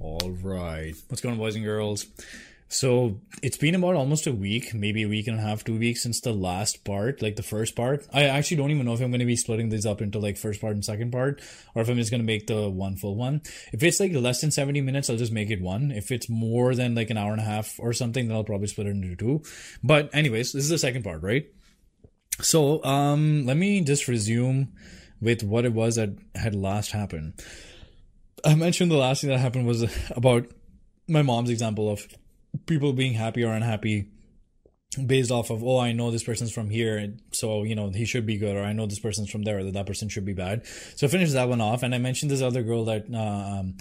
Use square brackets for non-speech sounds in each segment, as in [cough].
All right. What's going on, boys and girls? So it's been about almost a week, maybe a week and a half, two weeks since the last part, like the first part. I actually don't even know if I'm going to be splitting these up into like first part and second part, or if I'm just going to make the one full one. If it's like less than 70 minutes, I'll just make it one. If it's more than like an hour and a half or something, then I'll probably split it into two. But anyways, this is the second part, right? So um, let me just resume with what it was that had last happened. I mentioned the last thing that happened was about my mom's example of people being happy or unhappy based off of oh i know this person's from here so you know he should be good or i know this person's from there that that person should be bad. So i finished that one off and i mentioned this other girl that uh, um,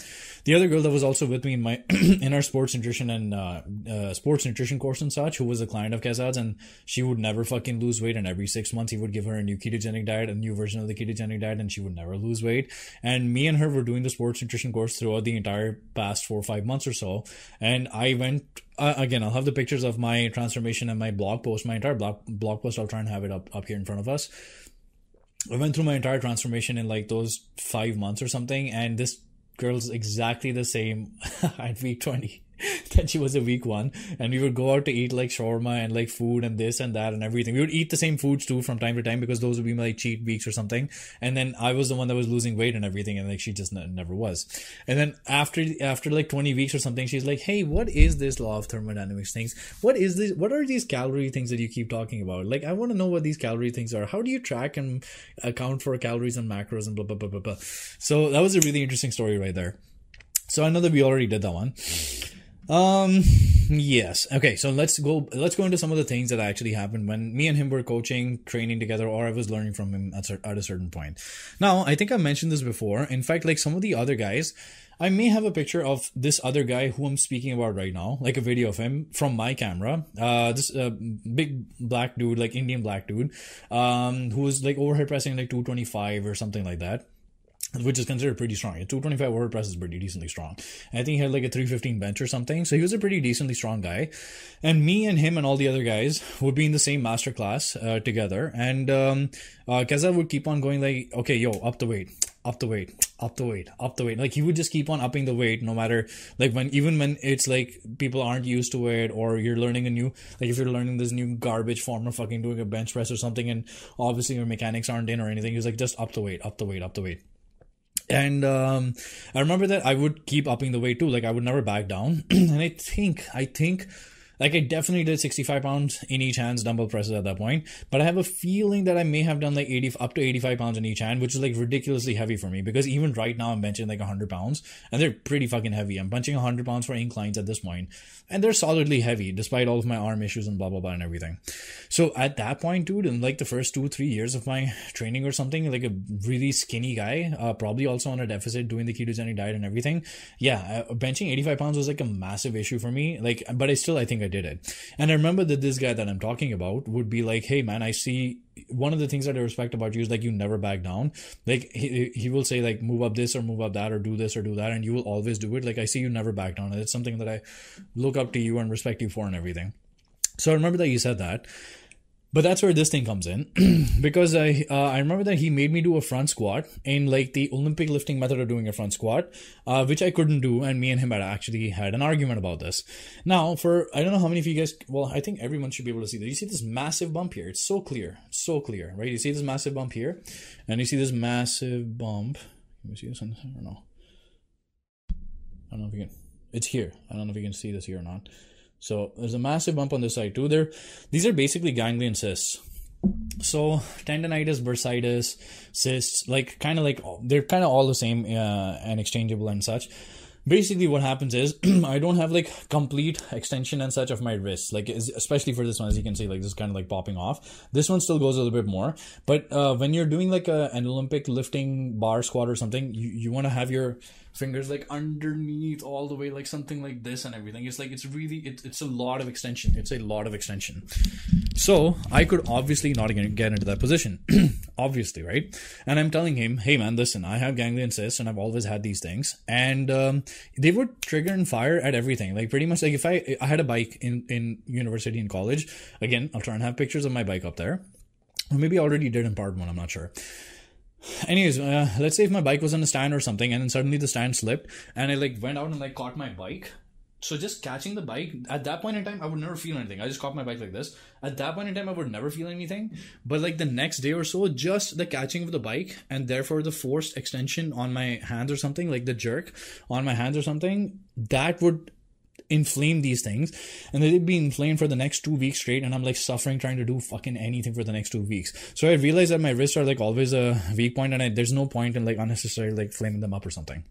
the other girl that was also with me in my [clears throat] in our sports nutrition and uh, uh, sports nutrition course and such who was a client of Kaizzad's and she would never fucking lose weight and every six months he would give her a new ketogenic diet a new version of the ketogenic diet and she would never lose weight. And me and her were doing the sports nutrition course throughout the entire past four or five months or so and i went uh, again, I'll have the pictures of my transformation and my blog post, my entire blog blog post. I'll try and have it up up here in front of us. I went through my entire transformation in like those five months or something, and this girl's exactly the same [laughs] at week twenty. [laughs] that she was a weak one. And we would go out to eat like shawarma and like food and this and that and everything. We would eat the same foods too from time to time because those would be my like cheat weeks or something. And then i was the one that was losing weight and everything and like she just n- never was. And then after after like 20 weeks or something she's like hey what is this law of thermodynamics things? What is this what are these calorie things that you keep talking about? Like i want to know what these calorie things are. How do you track and account for calories and macros and blah blah blah blah blah? So that was a really interesting story right there. So i know that we already did that one um, yes. Okay, so let's go. Let's go into some of the things that actually happened when me and him were coaching, training together, or I was learning from him at, at a certain point. Now, I think I mentioned this before. In fact, like some of the other guys, I may have a picture of this other guy who I'm speaking about right now, like a video of him from my camera. Uh, this uh, big black dude, like Indian black dude, um, who was like overhead pressing like 225 or something like that which is considered pretty strong. A 225 overhead press is pretty decently strong. I think he had like a 315 bench or something. So he was a pretty decently strong guy. And me and him and all the other guys would be in the same master class uh, together. And um, uh, Keza would keep on going like, okay, yo, up the weight, up the weight, up the weight, up the weight. Like he would just keep on upping the weight no matter like when even when it's like people aren't used to it or you're learning a new like if you're learning this new garbage form of fucking doing a bench press or something and obviously your mechanics aren't in or anything. He's like just up the weight, up the weight, up the weight and um, I remember that I would keep upping the weight too. Like I would never back down. [clears throat] and I think, I think like I definitely did 65 pounds in each hand's dumbbell presses at that point, but I have a feeling that I may have done like 80 up to 85 pounds in each hand, which is like ridiculously heavy for me because even right now I'm benching like 100 pounds and they're pretty fucking heavy. I'm punching 100 pounds for inclines at this point, and they're solidly heavy despite all of my arm issues and blah blah blah and everything. So at that point, dude, in like the first two three years of my training or something, like a really skinny guy, uh, probably also on a deficit doing the ketogenic diet and everything. Yeah, uh, benching 85 pounds was like a massive issue for me. Like, but I still I think I I did it. And I remember that this guy that I'm talking about would be like, hey man, I see one of the things that I respect about you is like you never back down. Like he, he will say like move up this or move up that or do this or do that and you will always do it. Like I see you never back down. It's something that I look up to you and respect you for and everything. So I remember that you said that. But that's where this thing comes in, [clears throat] because I uh, I remember that he made me do a front squat in like the Olympic lifting method of doing a front squat, uh, which I couldn't do, and me and him had actually had an argument about this. Now, for I don't know how many of you guys, well, I think everyone should be able to see this. You see this massive bump here? It's so clear, so clear, right? You see this massive bump here, and you see this massive bump. Let me see this. I don't know. I don't know if you can. It's here. I don't know if you can see this here or not. So there's a massive bump on this side too. There, these are basically ganglion cysts. So tendonitis, bursitis, cysts, like kind of like they're kind of all the same uh, and exchangeable and such. Basically, what happens is [clears throat] I don't have like complete extension and such of my wrists, like especially for this one, as you can see, like this is kind of like popping off. This one still goes a little bit more, but uh, when you're doing like a, an Olympic lifting bar squat or something, you you want to have your fingers like underneath all the way like something like this and everything. It's like it's really it, it's a lot of extension. It's a lot of extension. So i could obviously not get into that position. [clears throat] Obviously right? And i'm telling him hey man listen i have ganglion cysts and i've always had these things. And um, they would trigger and fire at everything. Like pretty much like if i i had a bike in in university and college again i'll try and have pictures of my bike up there. Or maybe I already did in part one i'm not sure Anyways, uh, let's say if my bike was on a stand or something, and then suddenly the stand slipped, and I like went out and like caught my bike. So just catching the bike at that point in time, I would never feel anything. I just caught my bike like this. At that point in time, I would never feel anything. But like the next day or so, just the catching of the bike and therefore the forced extension on my hands or something, like the jerk on my hands or something, that would inflame these things. And they'd be inflamed for the next two weeks straight. And i'm like suffering trying to do fucking anything for the next two weeks. So i realized that my wrists are like always a weak point. And I, there's no point in like unnecessarily like flaming them up or something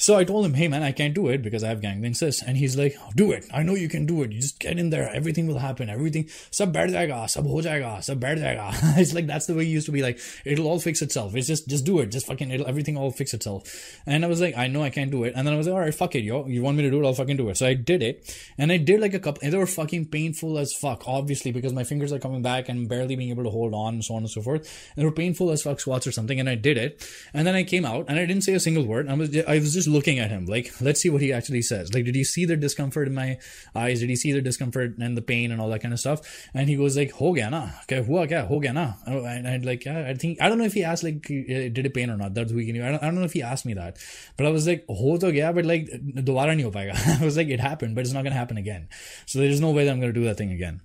so I told him, hey man, I can't do it because I have ganglion cysts. And he's like, do it. I know you can do it. You just get in there. Everything will happen. Everything, sab baith jayega, sab ho jayega, sab jayega. [laughs] it's like, that's the way he used to be like, it'll all fix itself. It's just, just do it. Just fucking, it'll, everything all fix itself. And I was like, I know I can't do it. And then I was like, all right, fuck it, yo. You want me to do it? I'll fucking do it. So I did it. And I did like a couple, and they were fucking painful as fuck, obviously, because my fingers are coming back and barely being able to hold on and so on and so forth. And they were painful as fuck squats or something. And I did it. And then I came out and I didn't say a single word. I was, I was just looking at him like, let's see what he actually says. Like, did he see the discomfort in my eyes? Did he see the discomfort and the pain and all that kind of stuff? And he goes like, "Ho na, okay, hua kya, ho na." Oh, and I'd like, yeah, I think I don't know if he asked like, uh, did it pain or not. That's weekend. I don't, I don't know if he asked me that, but I was like, ho to gaya, but like, [laughs] dobara nahi ho. [laughs] I was like, it happened, but it's not gonna happen again. So there's no way that I'm gonna do that thing again.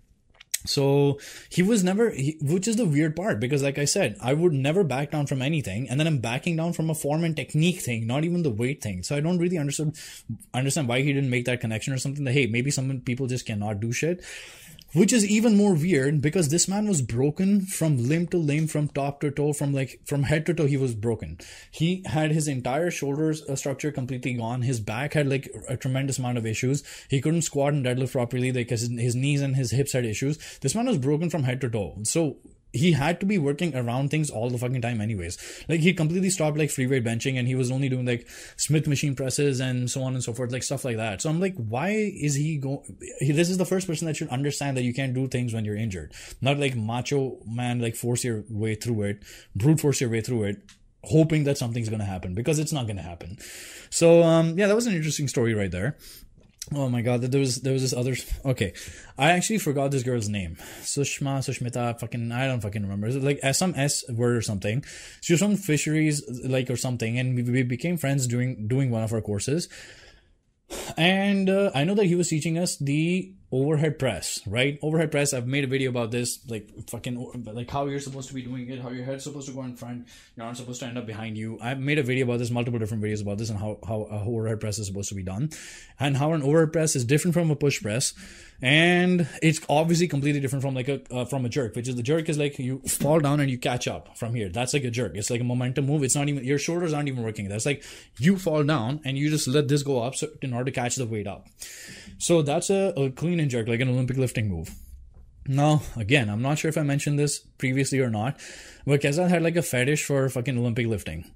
So he was never, he, which is the weird part because, like I said, I would never back down from anything, and then I'm backing down from a form and technique thing, not even the weight thing. So I don't really understand understand why he didn't make that connection or something. That hey, maybe some people just cannot do shit which is even more weird because this man was broken from limb to limb from top to toe from like from head to toe he was broken. He had his entire shoulders uh, structure completely gone. His back had like a tremendous amount of issues. He couldn't squat and deadlift properly because his, his knees and his hips had issues. This man was broken from head to toe. So he had to be working around things all the fucking time anyways. Like he completely stopped like free weight benching and he was only doing like smith machine presses and so on and so forth like stuff like that. So i'm like why is he going this is the first person that should understand that you can't do things when you're injured. Not like macho man like force your way through it brute force your way through it hoping that something's going to happen because it's not going to happen. So um yeah that was an interesting story right there Oh my god, there was there was this other okay. I actually forgot this girl's name. Sushma, Sushmita, fucking I don't fucking remember. Like some S word or something. She was from fisheries like or something, and we, we became friends doing doing one of our courses. And uh, I know that he was teaching us the overhead press, right? Overhead press. I've made a video about this, like fucking, like how you're supposed to be doing it, how your head's supposed to go in front, your arm's supposed to end up behind you. I've made a video about this, multiple different videos about this, and how how a overhead press is supposed to be done, and how an overhead press is different from a push press, and it's obviously completely different from like a uh, from a jerk, which is the jerk is like you fall down and you catch up from here. That's like a jerk. It's like a momentum move. It's not even your shoulders aren't even working. That's like you fall down and you just let this go up so, in order to catch the weight up. So that's a, a clean and jerk, like an Olympic lifting move. Now, again, I'm not sure if I mentioned this previously or not, but Keza had like a fetish for fucking Olympic lifting.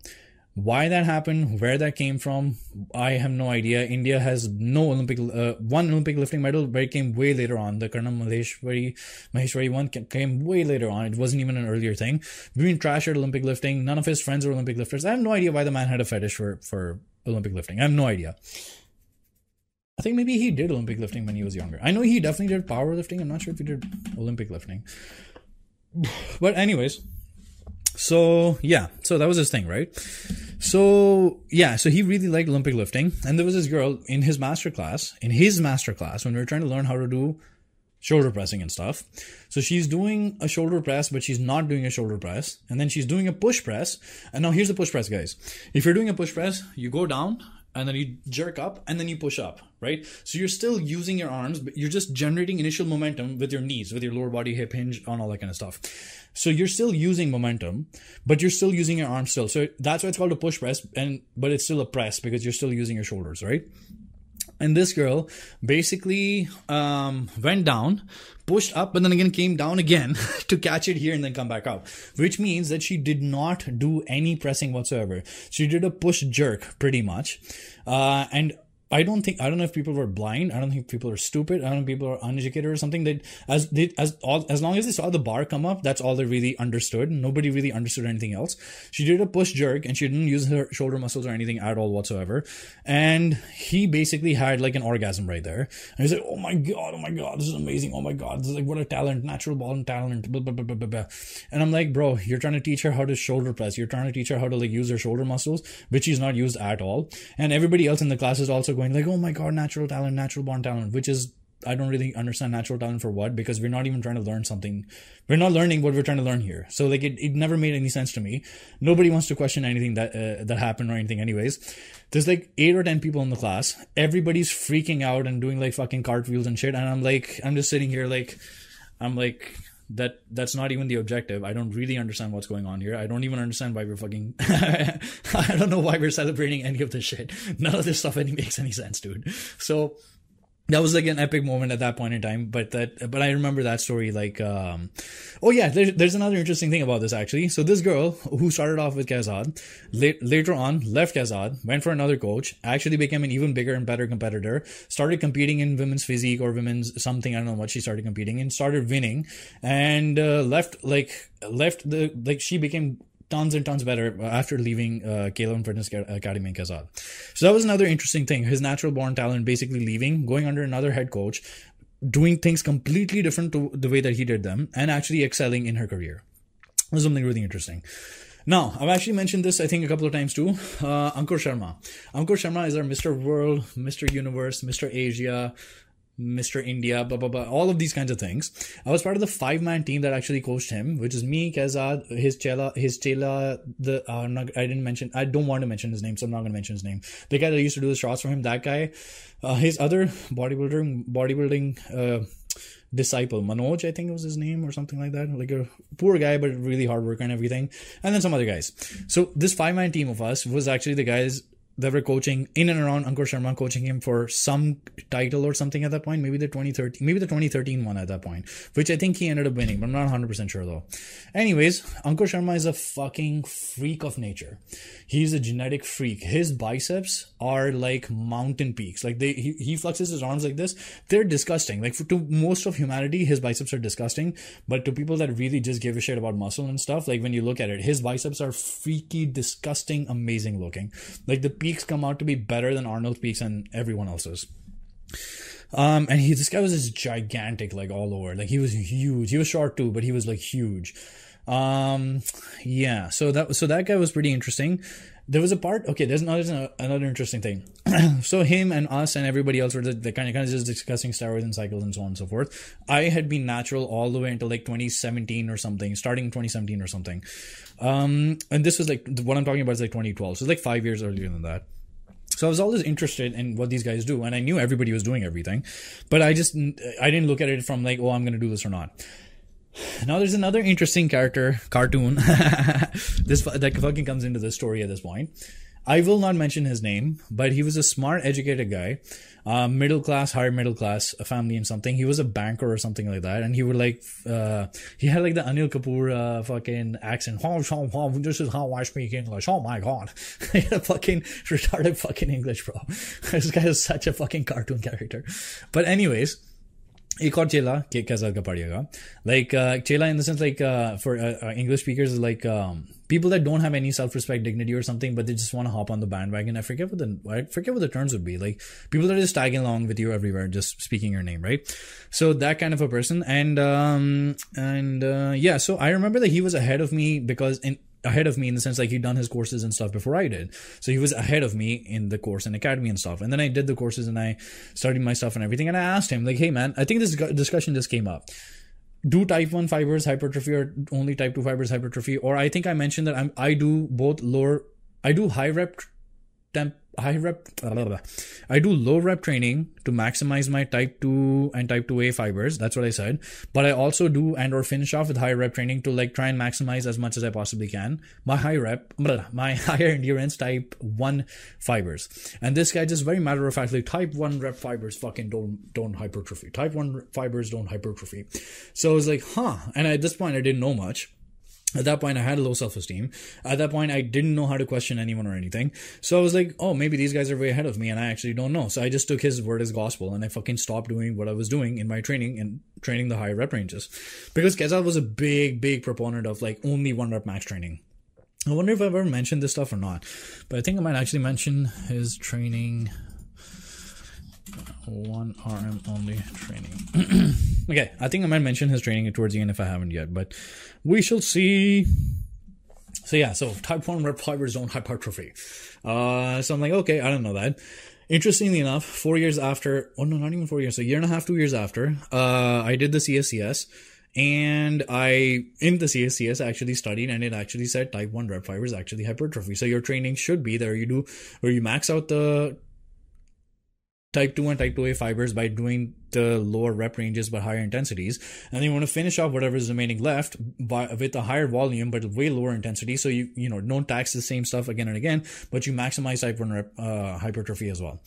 Why that happened, where that came from, I have no idea. India has no Olympic, uh, one Olympic lifting medal, but it came way later on. The Karnam Maheshwari, Maheshwari one came way later on. It wasn't even an earlier thing. We've been trash at Olympic lifting. None of his friends are Olympic lifters. I have no idea why the man had a fetish for, for Olympic lifting. I have no idea. I think maybe he did Olympic lifting when he was younger. I know he definitely did powerlifting. I'm not sure if he did Olympic lifting. [sighs] But anyways, so yeah, so that was his thing, right? So yeah, so he really liked Olympic lifting, and there was this girl in his master class, in his master class, when we were trying to learn how to do shoulder pressing and stuff. So she's doing a shoulder press, but she's not doing a shoulder press. And then she's doing a push press. And now here's the push press, guys. If you're doing a push press, you go down and then you jerk up and then you push up, right? So you're still using your arms, but you're just generating initial momentum with your knees, with your lower body, hip hinge, on all that kind of stuff. So you're still using momentum, but you're still using your arms still. So that's why it's called a push press, and but it's still a press because you're still using your shoulders, right? And this girl basically um, went down, pushed up, but then again came down again [laughs] to catch it here and then come back up, which means that she did not do any pressing whatsoever. She did a push jerk pretty much. Uh, and I don't think I don't know if people were blind. I don't think people are stupid. I don't think people are uneducated or something. That as they as all as long as they saw the bar come up, that's all they really understood. Nobody really understood anything else. She did a push jerk and she didn't use her shoulder muscles or anything at all whatsoever. And he basically had like an orgasm right there. And he's like, "Oh my god, oh my god, this is amazing. Oh my god, this is like what a talent, natural born talent." Blah, blah, blah, blah, blah. And I'm like, "Bro, you're trying to teach her how to shoulder press. You're trying to teach her how to like use her shoulder muscles, which she's not used at all." And everybody else in the class is also going like, "Oh my god, natural talent, natural born talent," which is I don't really understand natural talent for what because we're not even trying to learn something. We're not learning what we're trying to learn here. So like it, it never made any sense to me. Nobody wants to question anything that uh, that happened or anything. Anyways, there's like eight or ten people in the class. Everybody's freaking out and doing like fucking cartwheels and shit. And I'm like, I'm just sitting here like, I'm like, that that's not even the objective. I don't really understand what's going on here. I don't even understand why we're fucking. [laughs] I don't know why we're celebrating any of this shit. None of this stuff any makes any sense, dude. So that was like an epic moment at that point in time but that but i remember that story like um oh yeah there's, there's another interesting thing about this actually. So this girl who started off with Kaizzad la- later on left Kaizzad went for another coach actually became an even bigger and better competitor started competing in women's physique or women's something i don't know what she started competing in started winning and uh, left like left the like she became tons and tons better after leaving uh, K11 Fitness Academy in Kaizzad. So that was another interesting thing. His natural born talent basically leaving, going under another head coach, doing things completely different to the way that he did them, and actually excelling in her career. It was something really interesting. Now, I've actually mentioned this, I think, a couple of times too. Uh, Ankur Sharma. Ankur Sharma is our Mr. World, Mr. Universe, Mr. Asia, Mr. India, blah, blah, blah, all of these kinds of things. I was part of the five man team that actually coached him, which is me, Kaizzad, his chela, his chela, the, uh, not, I didn't mention, I don't want to mention his name, so I'm not going to mention his name. The guy that used to do the shots for him, that guy, uh, his other bodybuilder, bodybuilding, uh, disciple manoj i think was his name or something like that like a poor guy but really hard worker and everything and then some other guys so this five man team of us was actually the guys that were coaching in and around Ankur Sharma, coaching him for some title or something at that point. Maybe the 2013, maybe the 2013 one at that point, which I think he ended up winning, but I'm not 100% sure though. Anyways, Ankur Sharma is a fucking freak of nature. He's a genetic freak. His biceps are like mountain peaks. Like they, he, he flexes his arms like this. They're disgusting. Like for, to most of humanity, his biceps are disgusting. But to people that really just give a shit about muscle and stuff, like when you look at it, his biceps are freaky, disgusting, amazing looking. Like the peaks come out to be better than Arnold's peaks and everyone else's. Um, and he, this guy was just gigantic, like all over. Like he was huge. He was short too, but he was like huge. Um, yeah. So that so that guy was pretty interesting. There was a part. Okay, there's another another interesting thing. [clears throat] so him and us and everybody else were the, the kind of kind of just discussing steroids and cycles and so on and so forth. I had been natural all the way until like 2017 or something, starting 2017 or something. Um, and this was like what I'm talking about is like 2012. So it's like five years earlier than that. So I was always interested in what these guys do, and I knew everybody was doing everything, but I just I didn't look at it from like, oh, I'm going to do this or not. Now there's another interesting character cartoon. [laughs] this that fucking comes into the story at this point. I will not mention his name, but he was a smart, educated guy, uh, middle class, higher middle class, a family and something. He was a banker or something like that, and he would like, uh, he had like the Anil Kapoor uh, fucking accent. This is how I speak English. Oh my god, [laughs] he had a fucking retarded fucking English, bro. [laughs] this guy is such a fucking cartoon character. But anyways एक और चेला कैसा का पड़ेगा like uh, chela in the sense like uh, for uh, uh, english speakers like um, people that don't have any self-respect dignity or something but they just want to hop on the bandwagon i forget what the i forget what the terms would be like people that are just tagging along with you everywhere just speaking your name right so that kind of a person and um and uh, yeah so i remember that he was ahead of me because in ahead of me in the sense like he'd done his courses and stuff before I did. So he was ahead of me in the course and academy and stuff. And then I did the courses and I started my stuff and everything. And I asked him like, Hey man, I think this discussion just came up. Do type 1 fibers hypertrophy or only type 2 fibers hypertrophy? Or I think I mentioned that I'm, I do both lower, I do high rep temp high rep i do low rep training to maximize my type 2 and type 2a fibers. That's what i said. But i also do and or finish off with high rep training to like try and maximize as much as i possibly can. My high rep my [laughs] higher endurance type 1 fibers. And this guy just very matter of factly type 1 rep fibers fucking don't don't hypertrophy. Type 1 fibers don't hypertrophy. So i was like huh. And at this point i didn't know much At that point, I had low self esteem. At that point, I didn't know how to question anyone or anything. So I was like, oh, maybe these guys are way ahead of me and I actually don't know. So I just took his word as gospel and I fucking stopped doing what I was doing in my training and training the higher rep ranges. Because Kaizzad was a big, big proponent of like only one rep max training. I wonder if I've ever mentioned this stuff or not. But I think I might actually mention his training one RM only training. [clears throat] okay, I think I might mention his training towards the end if I haven't yet, but we shall see. So yeah, so type one rep fibers don't hypertrophy. Uh, so I'm like, okay, I don't know that. Interestingly enough, four years after, oh no, not even four years, so a year and a half, two years after, uh, I did the CSCS and I in the CSCS actually studied and it actually said type 1 rep fibers actually hypertrophy. So your training should be there you do where you max out the type 2 and type 2A fibers by doing the lower rep ranges but higher intensities. And then you want to finish off whatever is remaining left by, with a higher volume but way lower intensity. So you, you know, don't tax the same stuff again and again, but you maximize type 1 rep, uh, hypertrophy as well.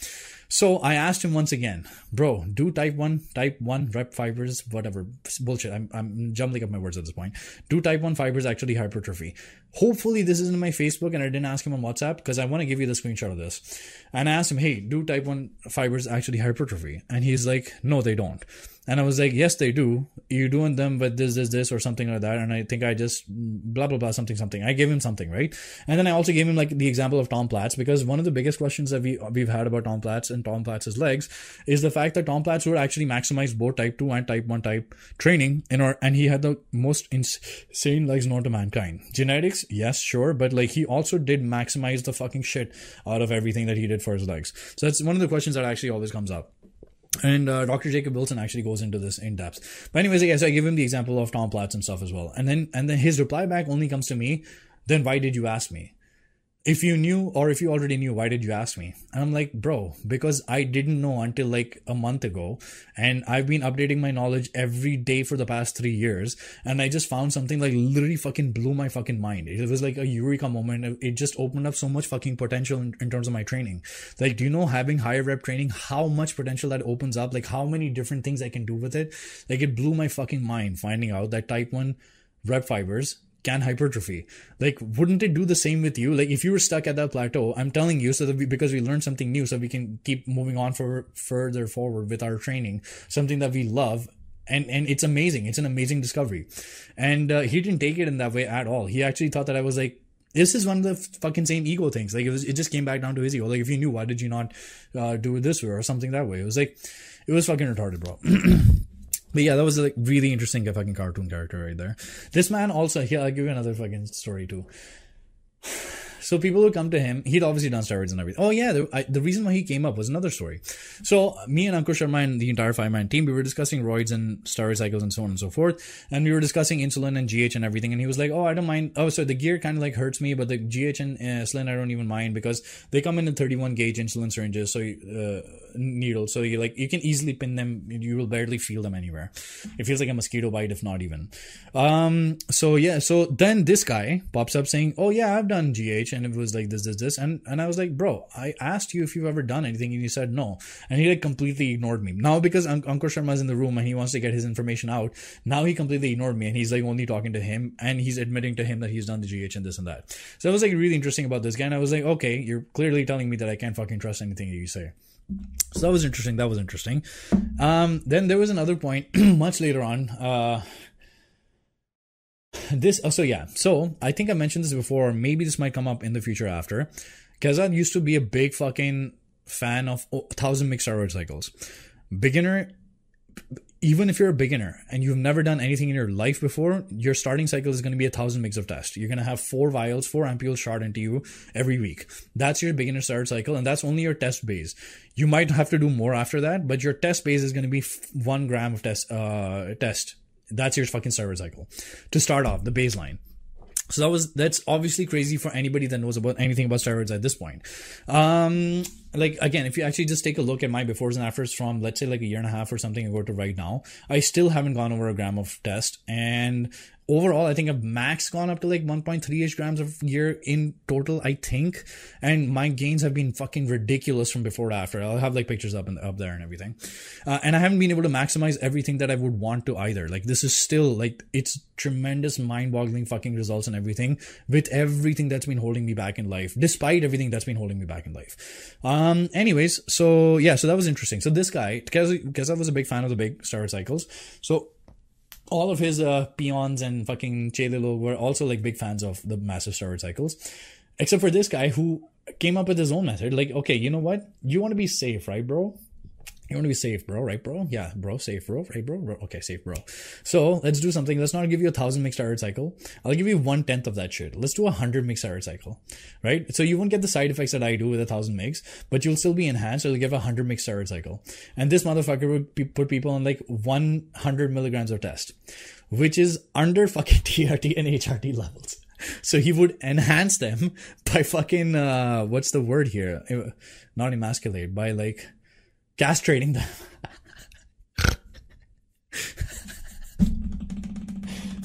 So I asked him once again, bro, do type 1, type 1 rep fibers, whatever. Bullshit. I'm, I'm jumbling up my words at this point. Do type 1 fibers actually hypertrophy? Hopefully this isn't my Facebook and I didn't ask him on WhatsApp because I want to give you the screenshot of this. And I asked him, hey, do type 1 fibers actually hypertrophy? And he's like, no, they don't. And I was like, yes, they do. You're doing them with this, this, this, or something like that. And I think I just blah, blah, blah, something, something. I gave him something, right? And then I also gave him like the example of Tom Platz because one of the biggest questions that we, we've had about Tom Platz and Tom Platz's legs is the fact that Tom Platz would actually maximize both type 2 and type 1 type training in our, and he had the most insane legs known to mankind. Genetics, yes, sure. But like he also did maximize the fucking shit out of everything that he did for his legs. So that's one of the questions that actually always comes up. And uh, Dr. Jacob Wilson actually goes into this in depth. But anyways, yeah, so I give him the example of Tom Platz and stuff as well. And then and then his reply back only comes to me, then why did you ask me? If you knew or if you already knew why did you ask me? And i'm like bro because i didn't know until like a month ago. And i've been updating my knowledge every day for the past three years. And i just found something like literally fucking blew my fucking mind. It was like a eureka moment. It just opened up so much fucking potential in, in terms of my training. Like do you know having higher rep training how much potential that opens up? Like how many different things i can do with it? Like it blew my fucking mind finding out that type 1 rep fibers can hypertrophy. Like, wouldn't it do the same with you? Like, if you were stuck at that plateau, I'm telling you, so that we, because we learned something new, so we can keep moving on for further forward with our training, something that we love. And, and it's amazing. It's an amazing discovery. And, uh, he didn't take it in that way at all. He actually thought that I was like, this is one of the fucking same ego things. Like it was, it just came back down to his ego. Like if you knew, why did you not, uh, do it this way or something that way? It was like, it was fucking retarded, bro. [clears throat] But yeah, that was a like, really interesting fucking cartoon character right there. This man also, here, I'll give you another fucking story too. [sighs] So people would come to him. He'd obviously done steroids and everything. Oh yeah, the, I, the reason why he came up was another story. So me and Ankur Sharma and the entire five man team, we were discussing roids and steroid cycles and so on and so forth. And we were discussing insulin and GH and everything. And he was like, "Oh, I don't mind. Oh, so the gear kind of like hurts me, but the GH and uh, insulin I don't even mind because they come in a 31 gauge insulin syringes, so uh, needles. So you like you can easily pin them. You will barely feel them anywhere. It feels like a mosquito bite, if not even. Um. So yeah. So then this guy pops up saying, "Oh yeah, I've done GH." and it was like this, this, this, and and I was like, bro, I asked you if you've ever done anything, and you said no, and he like completely ignored me. Now because An- Ankur Sharma is in the room and he wants to get his information out, now he completely ignored me, and he's like only talking to him, and he's admitting to him that he's done the GH and this and that. So it was like really interesting about this guy, and I was like, okay, you're clearly telling me that I can't fucking trust anything that you say. So that was interesting. That was interesting. Um, then there was another point [clears throat] much later on. Uh, this oh, so yeah so i think i mentioned this before maybe this might come up in the future after Kaizzad used to be a big fucking fan of thousand mixed steroid cycles beginner even if you're a beginner and you've never done anything in your life before, your starting cycle is going to be a thousand mgs of test. You're going to have four vials, four ampules shot into you every week. That's your beginner start cycle, and that's only your test base. You might have to do more after that, but your test base is going to be one gram of test uh, test that's your fucking steroid cycle to start off the baseline. So that was that's obviously crazy for anybody that knows about anything about steroids at this point. Um, like again, if you actually just take a look at my befores and afters from let's say like a year and a half or something ago to right now, I still haven't gone over a gram of test, and overall i think i've max gone up to like 1.3ish grams of gear in total i think. And my gains have been fucking ridiculous from before to after. I'll have like pictures up and up there and everything. Uh, and i haven't been able to maximize everything that i would want to either. Like this is still like it's tremendous mind-boggling fucking results and everything with everything that's been holding me back in life despite everything that's been holding me back in life. Um anyways so yeah so that was interesting. So this guy because because i was a big fan of the big star cycles. So all of his uh, peons and fucking Chelilo were also like big fans of the massive steroid cycles, except for this guy who came up with his own method. Like, okay, you know what? You want to be safe, right, bro? You want to be safe, bro, right, bro? Yeah, bro, safe, bro, right, bro? bro? Okay, safe, bro. So let's do something. Let's not give you a thousand mixed iron cycle. I'll give you one tenth of that shit. Let's do a hundred mixed iron cycle, right? So you won't get the side effects that I do with a thousand mix, but you'll still be enhanced. So you'll give a hundred mixed iron cycle. And this motherfucker would put people on like 100 milligrams of test, which is under fucking [laughs] TRT and HRT levels. So he would enhance them by fucking, uh, what's the word here? Not emasculate, by like, castrating them.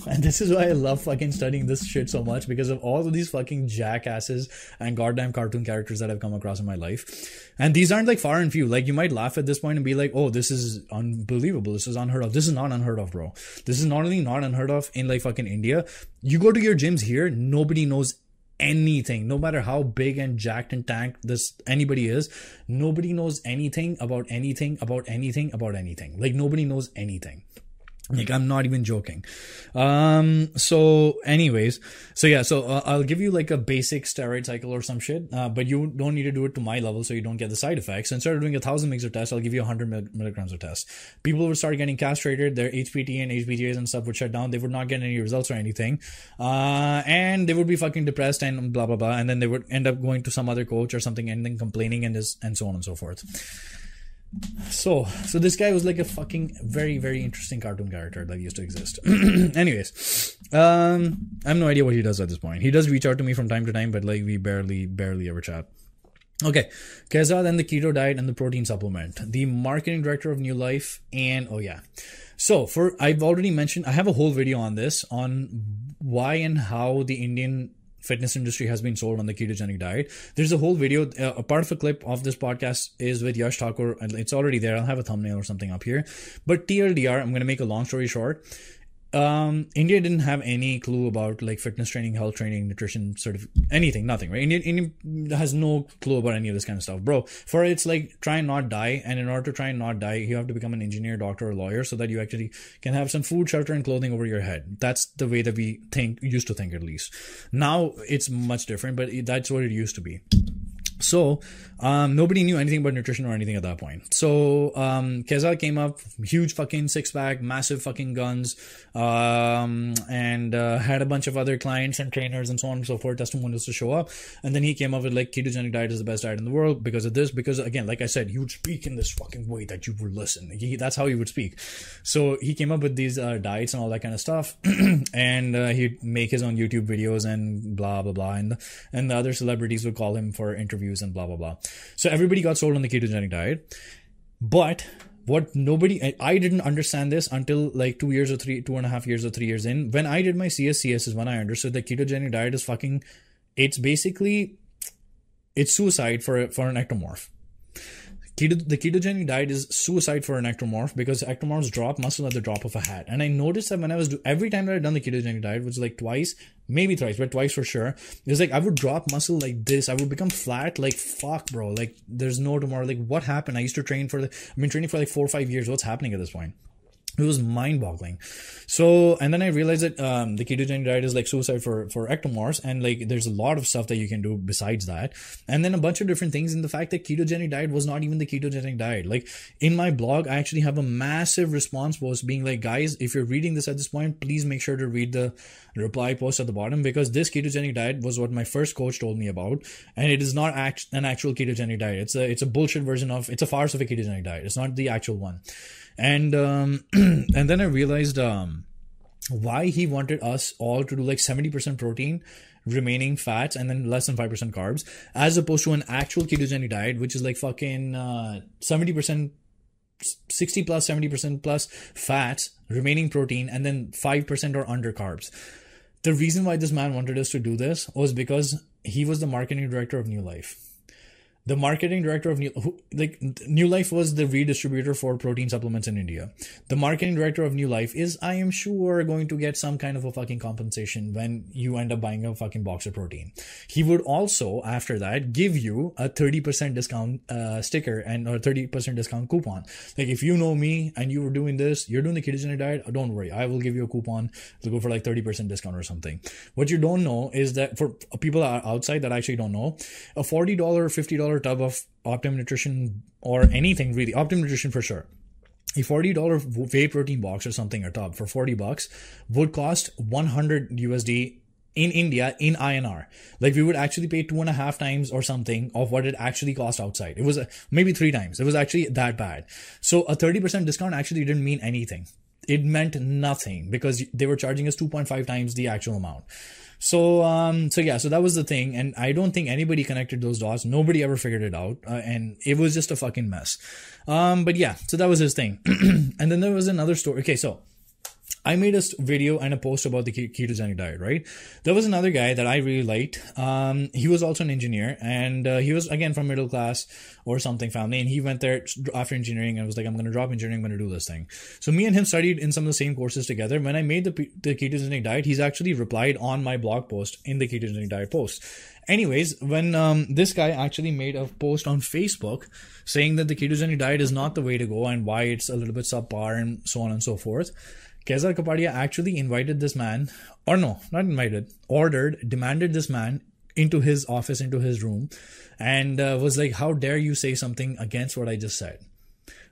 and this is why I love fucking studying this shit so much because of all of these fucking jackasses and goddamn cartoon characters that I've come across in my life. And these aren't like far and few. Like you might laugh at this point and be like, "Oh, this is unbelievable. This is unheard of. This is not unheard of, bro. This is not only not unheard of in like fucking India. You go to your gyms here, nobody knows anything. No matter how big and jacked and tanked this anybody is nobody knows anything about anything about anything about anything. Like nobody knows anything like i'm not even joking. Um so anyways so yeah so uh, i'll give you like a basic steroid cycle or some shit uh, but you don't need to do it to my level so you don't get the side effects. Instead of doing a thousand mgs of test i'll give you a 100 milligrams of test. People would start getting castrated. Their hpt and hbgas and stuff would shut down. They would not get any results or anything. Uh and they would be fucking depressed and blah blah blah. And then they would end up going to some other coach or something and then complaining and this and so on and so forth so so this guy was like a fucking very very interesting cartoon character that used to exist. [clears throat] Anyways um i have no idea what he does at this point. He does reach out to me from time to time but like we barely barely ever chat. Okay, Keza, then the keto diet and the protein supplement, the marketing director of Neulife, and oh yeah. So for I've already mentioned I have a whole video on this on why and how the Indian fitness industry has been sold on the ketogenic diet. There's a whole video, uh, a part of a clip of this podcast is with Yash Thakur, and it's already there. I'll have a thumbnail or something up here. But TLDR, I'm going to make a long story short um, India didn't have any clue about like fitness training, health training, nutrition, sort of anything, nothing, right? India, India has no clue about any of this kind of stuff, bro. For it's like try and not die, and in order to try and not die, you have to become an engineer, doctor, or lawyer, so that you actually can have some food, shelter, and clothing over your head. That's the way that we think, used to think at least. Now it's much different, but that's what it used to be. So um, nobody knew anything about nutrition or anything at that point. So um, Keza came up, huge fucking six pack, massive fucking guns, um, and uh, had a bunch of other clients and trainers and so on and so forth, testimonials to show up. And then he came up with like ketogenic diet is the best diet in the world because of this. Because again, like I said, he would speak in this fucking way that you would listen. He, that's how he would speak. So he came up with these uh, diets and all that kind of stuff, [clears throat] and uh, he'd make his own YouTube videos and blah blah blah, and and the other celebrities would call him for interviews and blah blah blah. So everybody got sold on the ketogenic diet. But what nobody I didn't understand this until like two years or three two and a half years or three years in. When I did my CSCS is when I understood that ketogenic diet is fucking it's basically it's suicide for for an ectomorph. Keto, the ketogenic diet is suicide for an ectomorph because ectomorphs drop muscle at the drop of a hat. And I noticed that when I was do, every time that I'd done the ketogenic diet, which was like twice, maybe thrice, but twice for sure, it was like I would drop muscle like this. I would become flat, like fuck, bro. Like there's no tomorrow. Like what happened? I used to train for I've been training for like four or five years. What's happening at this point? It was mind boggling so and then i realized that um, the ketogenic diet is like suicide for for ectomorphs and like there's a lot of stuff that you can do besides that. And then a bunch of different things in the fact that ketogenic diet was not even the ketogenic diet. Like in my blog i actually have a massive response post being like guys if you're reading this at this point please make sure to read the reply post at the bottom because this ketogenic diet was what my first coach told me about and it is not act- an actual ketogenic diet. It's a it's a bullshit version of it's a farce of a ketogenic diet. It's not the actual one and um, [clears throat] and then I realized um, why he wanted us all to do like 70% protein remaining fats and then less than 5% carbs as opposed to an actual ketogenic diet which is like fucking uh, 70% 60 plus 70% plus fats remaining protein and then 5% or under carbs. The reason why this man wanted us to do this was because he was the marketing director of Neulife the marketing director of New, who, like Neulife was the redistributor for protein supplements in India. The marketing director of Neulife is, I am sure, going to get some kind of a fucking compensation when you end up buying a fucking box of protein. He would also, after that, give you a 30% discount uh, sticker and or 30% discount coupon. Like if you know me and you were doing this, you're doing the ketogenic diet, don't worry, I will give you a coupon to go for like 30% discount or something. What you don't know is that for people outside that actually don't know, a $40, $50 tub of Optimum Nutrition or anything really, Optimum Nutrition for sure. A $40 whey protein box or something or tub for 40 bucks would cost 100 USD in India in INR. Like we would actually pay two and a half times or something of what it actually cost outside. It was maybe three times. It was actually that bad. So a 30% discount actually didn't mean anything. It meant nothing because they were charging us 2.5 times the actual amount. So, um, so yeah, so that was the thing, and I don't think anybody connected those dots. Nobody ever figured it out, uh, and it was just a fucking mess. Um, but yeah, so that was his thing. [clears throat] and then there was another story. Okay, so I made a video and a post about the ketogenic diet, right? There was another guy that I really liked. Um, he was also an engineer and uh, he was again from middle class or something family. And he went there after engineering and was like, I'm going to drop engineering. I'm going to do this thing. So me and him studied in some of the same courses together. When I made the, the ketogenic diet, he's actually replied on my blog post in the ketogenic diet post. Anyways, when um, this guy actually made a post on Facebook saying that the ketogenic diet is not the way to go and why it's a little bit subpar and so on and so forth, Kaizzad Capadia actually invited this man, or no, not invited, ordered, demanded this man into his office, into his room, and uh, was like, How dare you say something against what I just said?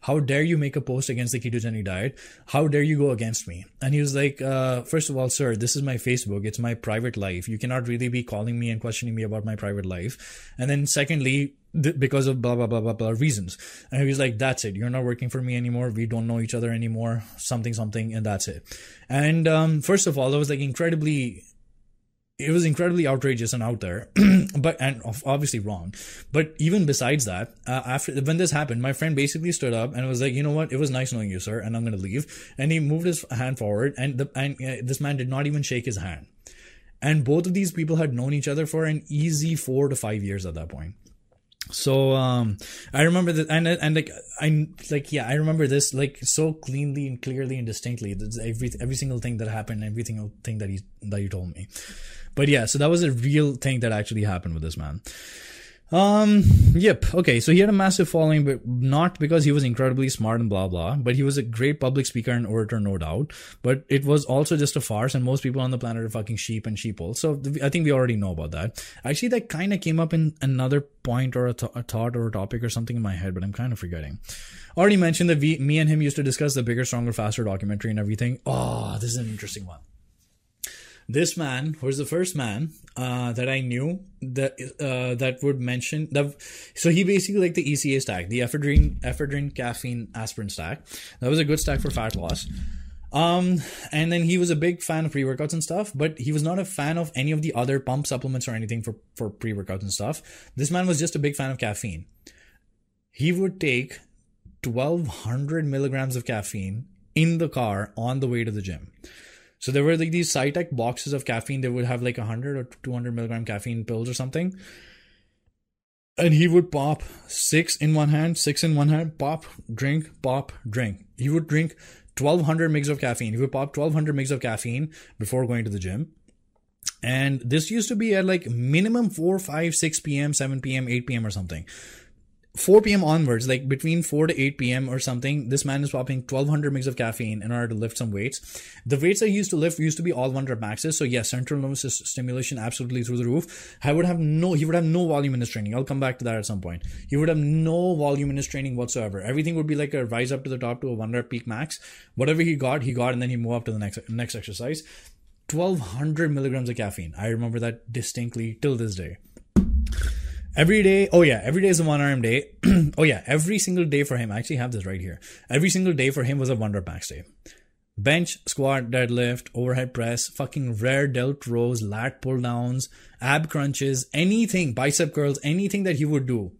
How dare you make a post against the ketogenic diet? How dare you go against me? And he was like, uh, First of all, sir, this is my Facebook. It's my private life. You cannot really be calling me and questioning me about my private life. And then, secondly, because of blah blah blah blah blah reasons. And he was like, "That's it. You're not working for me anymore. We don't know each other anymore. Something something, and that's it." And um, first of all, it was like incredibly. It was incredibly outrageous and out there, [clears throat] but and obviously wrong. But even besides that, uh, after when this happened, my friend basically stood up and was like, "You know what? It was nice knowing you, sir, and I'm going to leave." And he moved his hand forward, and the and uh, this man did not even shake his hand. And both of these people had known each other for an easy four to five years at that point so um i remember that and and like i like yeah i remember this like so cleanly and clearly and distinctly. Every every single thing that happened every single thing that he that you told me. But yeah so that was a real thing that actually happened with this man um, yep. Okay. So he had a massive following, but not because he was incredibly smart and blah, blah, but he was a great public speaker and orator, no doubt. But it was also just a farce, and most people on the planet are fucking sheep and sheeple. So I think we already know about that. Actually, that kind of came up in another point or a, th- a thought or a topic or something in my head, but I'm kind of forgetting. Already mentioned that we, me and him used to discuss the bigger, stronger, faster documentary and everything. Oh, this is an interesting one. This man was the first man uh, that I knew that uh, that would mention the. So he basically like the ECA stack, the ephedrine, ephedrine, caffeine, aspirin stack. That was a good stack for fat loss. Um, and then he was a big fan of pre workouts and stuff, but he was not a fan of any of the other pump supplements or anything for for pre workouts and stuff. This man was just a big fan of caffeine. He would take twelve hundred milligrams of caffeine in the car on the way to the gym. So there were like these Cytec boxes of caffeine. They would have like 100 or 200 milligram caffeine pills or something. And he would pop six in one hand, six in one hand, pop, drink, pop, drink. He would drink 1200 mg of caffeine. He would pop 1200 mg of caffeine before going to the gym. And this used to be at like minimum 4, 5, 6 p.m., 7 p.m., 8 p.m. or something. 4 p.m. onwards, like between 4 to 8 p.m. or something, this man is popping 1200 mg of caffeine in order to lift some weights. The weights I used to lift used to be all one rep maxes. So yes, central nervous stimulation absolutely through the roof. I would have no, he would have no volume in his training. I'll come back to that at some point. He would have no volume in his training whatsoever. Everything would be like a rise up to the top to a one rep peak max. Whatever he got, he got, and then he move up to the next next exercise. 1200 milligrams of caffeine. I remember that distinctly till this day. Every day, oh yeah, every day is a one RM day. [clears throat] oh yeah, every single day for him, I actually have this right here. Every single day for him was a one rep max day. bench, squat, deadlift, overhead press, fucking rear delt rows, lat pull downs, ab crunches, anything, bicep curls, anything that he would do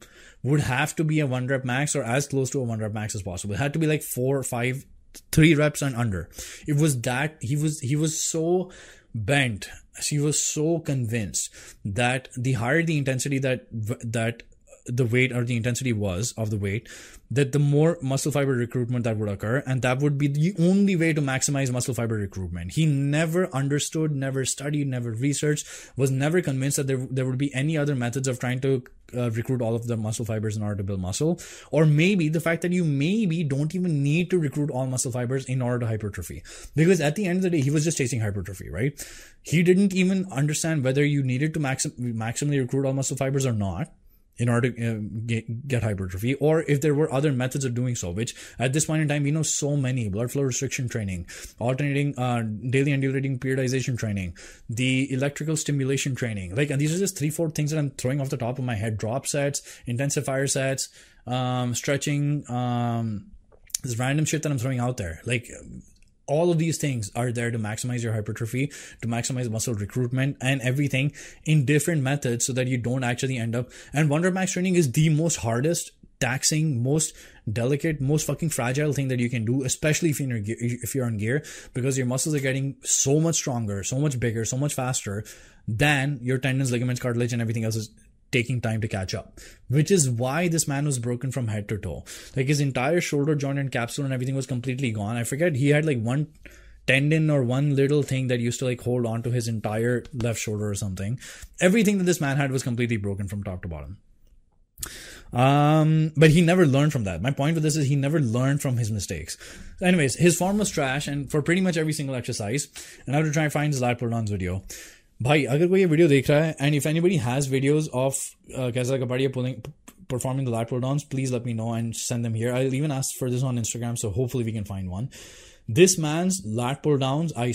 would have to be a one rep max or as close to a one rep max as possible. It had to be like four five, three reps and under. It was that he was he was so bent. she was so convinced that the higher the intensity that that the weight or the intensity was of the weight, that the more muscle fiber recruitment that would occur, and that would be the only way to maximize muscle fiber recruitment. He never understood, never studied, never researched, was never convinced that there, there would be any other methods of trying to uh, recruit all of the muscle fibers in order to build muscle, or maybe the fact that you maybe don't even need to recruit all muscle fibers in order to hypertrophy. Because at the end of the day, he was just chasing hypertrophy, right? He didn't even understand whether you needed to maxim- maximally recruit all muscle fibers or not in order to uh, get, get, hypertrophy or if there were other methods of doing so which at this point in time we know so many blood flow restriction training alternating uh, daily undulating periodization training the electrical stimulation training like and these are just three four things that i'm throwing off the top of my head drop sets intensifier sets um, stretching um, this random shit that i'm throwing out there like all of these things are there to maximize your hypertrophy, to maximize muscle recruitment and everything in different methods so that you don't actually end up. And Wonder Max training is the most hardest, taxing, most delicate, most fucking fragile thing that you can do, especially if you're gear, if you're on gear, because your muscles are getting so much stronger, so much bigger, so much faster than your tendons, ligaments, cartilage, and everything else is taking time to catch up, which is why this man was broken from head to toe. Like his entire shoulder joint and capsule and everything was completely gone. I forget he had like one tendon or one little thing that used to like hold on to his entire left shoulder or something. Everything that this man had was completely broken from top to bottom. Um, but he never learned from that. My point with this is he never learned from his mistakes. anyways, his form was trash and for pretty much every single exercise. And I have to try and find his lat video. भाई अगर कोई ये video देख रहा है and if anybody has videos of कैसा Kabadia pulling performing the lat pull downs, please let me know and send them here. I'll even ask for this on Instagram, so hopefully we can find one. This man's lat pull downs, I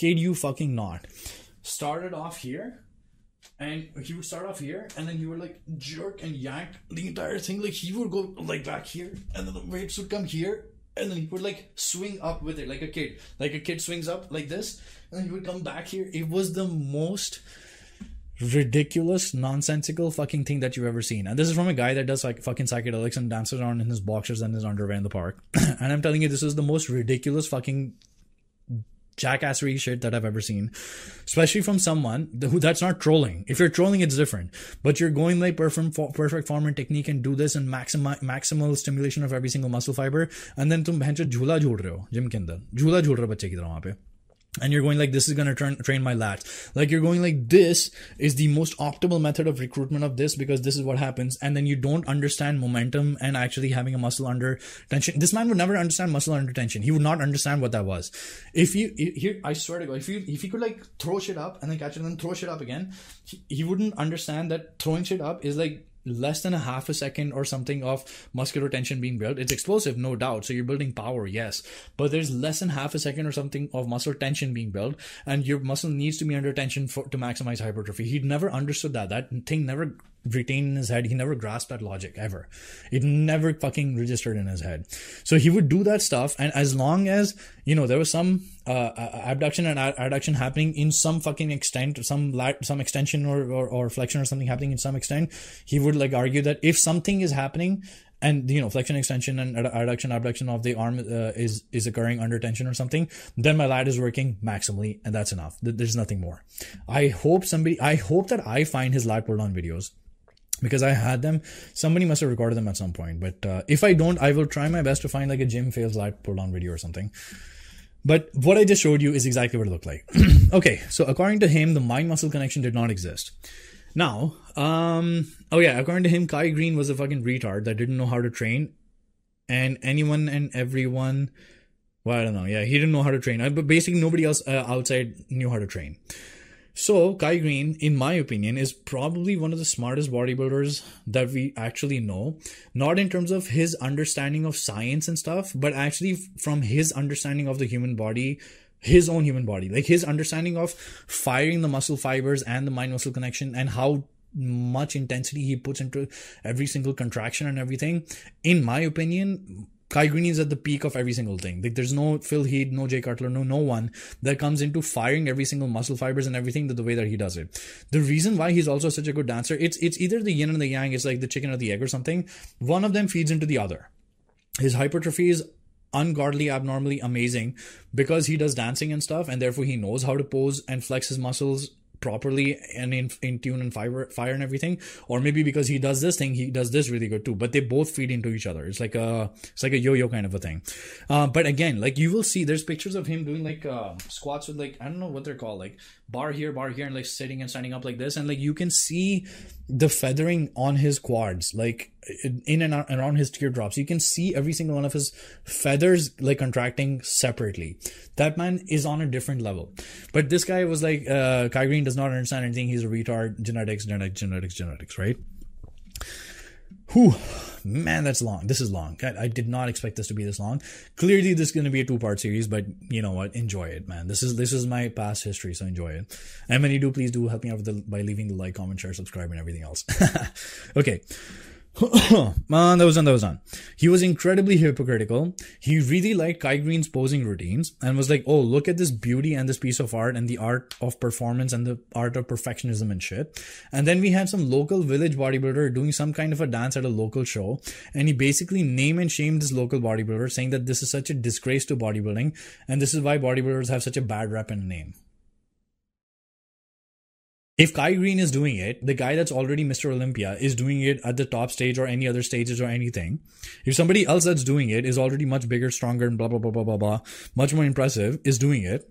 kid you fucking not, started off here, and he would start off here, and then he would like jerk and yank the entire thing. Like he would go like back here, and then the weights would come here, and then he would like swing up with it like a kid. Like a kid swings up like this and he would come back here. It was the most ridiculous nonsensical fucking thing that you've ever seen. And this is from a guy that does like fucking psychedelics and dances around in his boxers and his underwear in the park. [clears throat] And i'm telling you this is the most ridiculous fucking jackassery shit that I've ever seen, especially from someone who that's not trolling. If you're trolling, it's different. But you're going like perfect, perfect form and technique and do this and maximize maximal stimulation of every single muscle fiber, and then तुम भैंचो झूला झूल रहे हो gym के अंदर झूला झूल रहे हो बच्चे की तरह वहां पे and you're going like this is going to turn, train my lats like you're going like this is the most optimal method of recruitment of this because this is what happens. And then you don't understand momentum and actually having a muscle under tension. This man would never understand muscle under tension. He would not understand what that was. If you here i swear to god if you if he could like throw shit up and then catch it and then throw shit up again he, he wouldn't understand that throwing shit up is like less than a half a second or something of muscular tension being built. It's explosive, no doubt. So you're building power, yes. But there's less than half a second or something of muscle tension being built, and your muscle needs to be under tension for to maximize hypertrophy. He'd never understood that. That thing never retained in his head. He never grasped that logic ever. It never fucking registered in his head. So he would do that stuff, and as long as you know there was some uh, abduction and adduction happening in some fucking extent, some lat- some extension or, or or flexion or something happening in some extent, he would like argue that if something is happening and you know flexion extension and adduction abduction of the arm uh, is is occurring under tension or something then my lat is working maximally and that's enough there's nothing more i hope somebody i hope that i find his lat pull down videos because I had them. Somebody must have recorded them at some point. But uh, if I don't, I will try my best to find like a gym fails lat pull down video or something. But what I just showed you is exactly what it looked like. [clears throat] okay, so according to him, the mind muscle connection did not exist. Now, um, oh yeah, according to him, Kai Greene was a fucking retard that didn't know how to train, and anyone and everyone, well, I don't know, yeah, he didn't know how to train, but basically nobody else uh, outside knew how to train. So, Kai Greene, in my opinion, is probably one of the smartest bodybuilders that we actually know. Not in terms of his understanding of science and stuff, but actually from his understanding of the human body, his own human body. Like his understanding of firing the muscle fibers and the mind muscle connection and how much intensity he puts into every single contraction and everything. In my opinion, Kai Greene is at the peak of every single thing. Like there's no Phil Heath, no Jay Cutler, no no one that comes into firing every single muscle fibers and everything the, the way that he does it. The reason why he's also such a good dancer, it's it's either the yin and the yang, it's like the chicken or the egg or something. One of them feeds into the other. His hypertrophy is ungodly abnormally amazing because he does dancing and stuff and therefore he knows how to pose and flex his muscles properly and in, in tune and fire fire and everything. Or maybe because he does this thing he does this really good too. But they both feed into each other. It's like a it's like a yo-yo kind of a thing. Uh, but again like you will see there's pictures of him doing like uh, squats with like i don't know what they're called like bar here bar here and like sitting and standing up like this. And like you can see the feathering on his quads like in and around his teardrops you can see every single one of his feathers like contracting separately. That man is on a different level. But this guy was like uh kai greene does not understand anything. He's a retard. Genetics genetics genetics genetics right Whew, man, that's long. This is long. I, did not expect this to be this long. Clearly, this is going to be a two-part series, but you know what? Enjoy it, man. This is this is my past history, so enjoy it. And when you do, please do help me out the, by leaving the like, comment, share, subscribe, and everything else. [laughs] okay. [coughs] Man, that was on, that was on. He was incredibly hypocritical. He really liked Kai Greene's posing routines and was like, oh, look at this beauty and this piece of art and the art of performance and the art of perfectionism and shit. And then we had some local village bodybuilder doing some kind of a dance at a local show. And he basically name and shamed this local bodybuilder, saying that this is such a disgrace to bodybuilding. And this is why bodybuilders have such a bad rep and name. If Kai Greene is doing it, the guy that's already Mr. Olympia is doing it at the top stage or any other stages or anything. If somebody else that's doing it is already much bigger, stronger, and blah, blah, blah, blah, blah, blah, much more impressive, is doing it,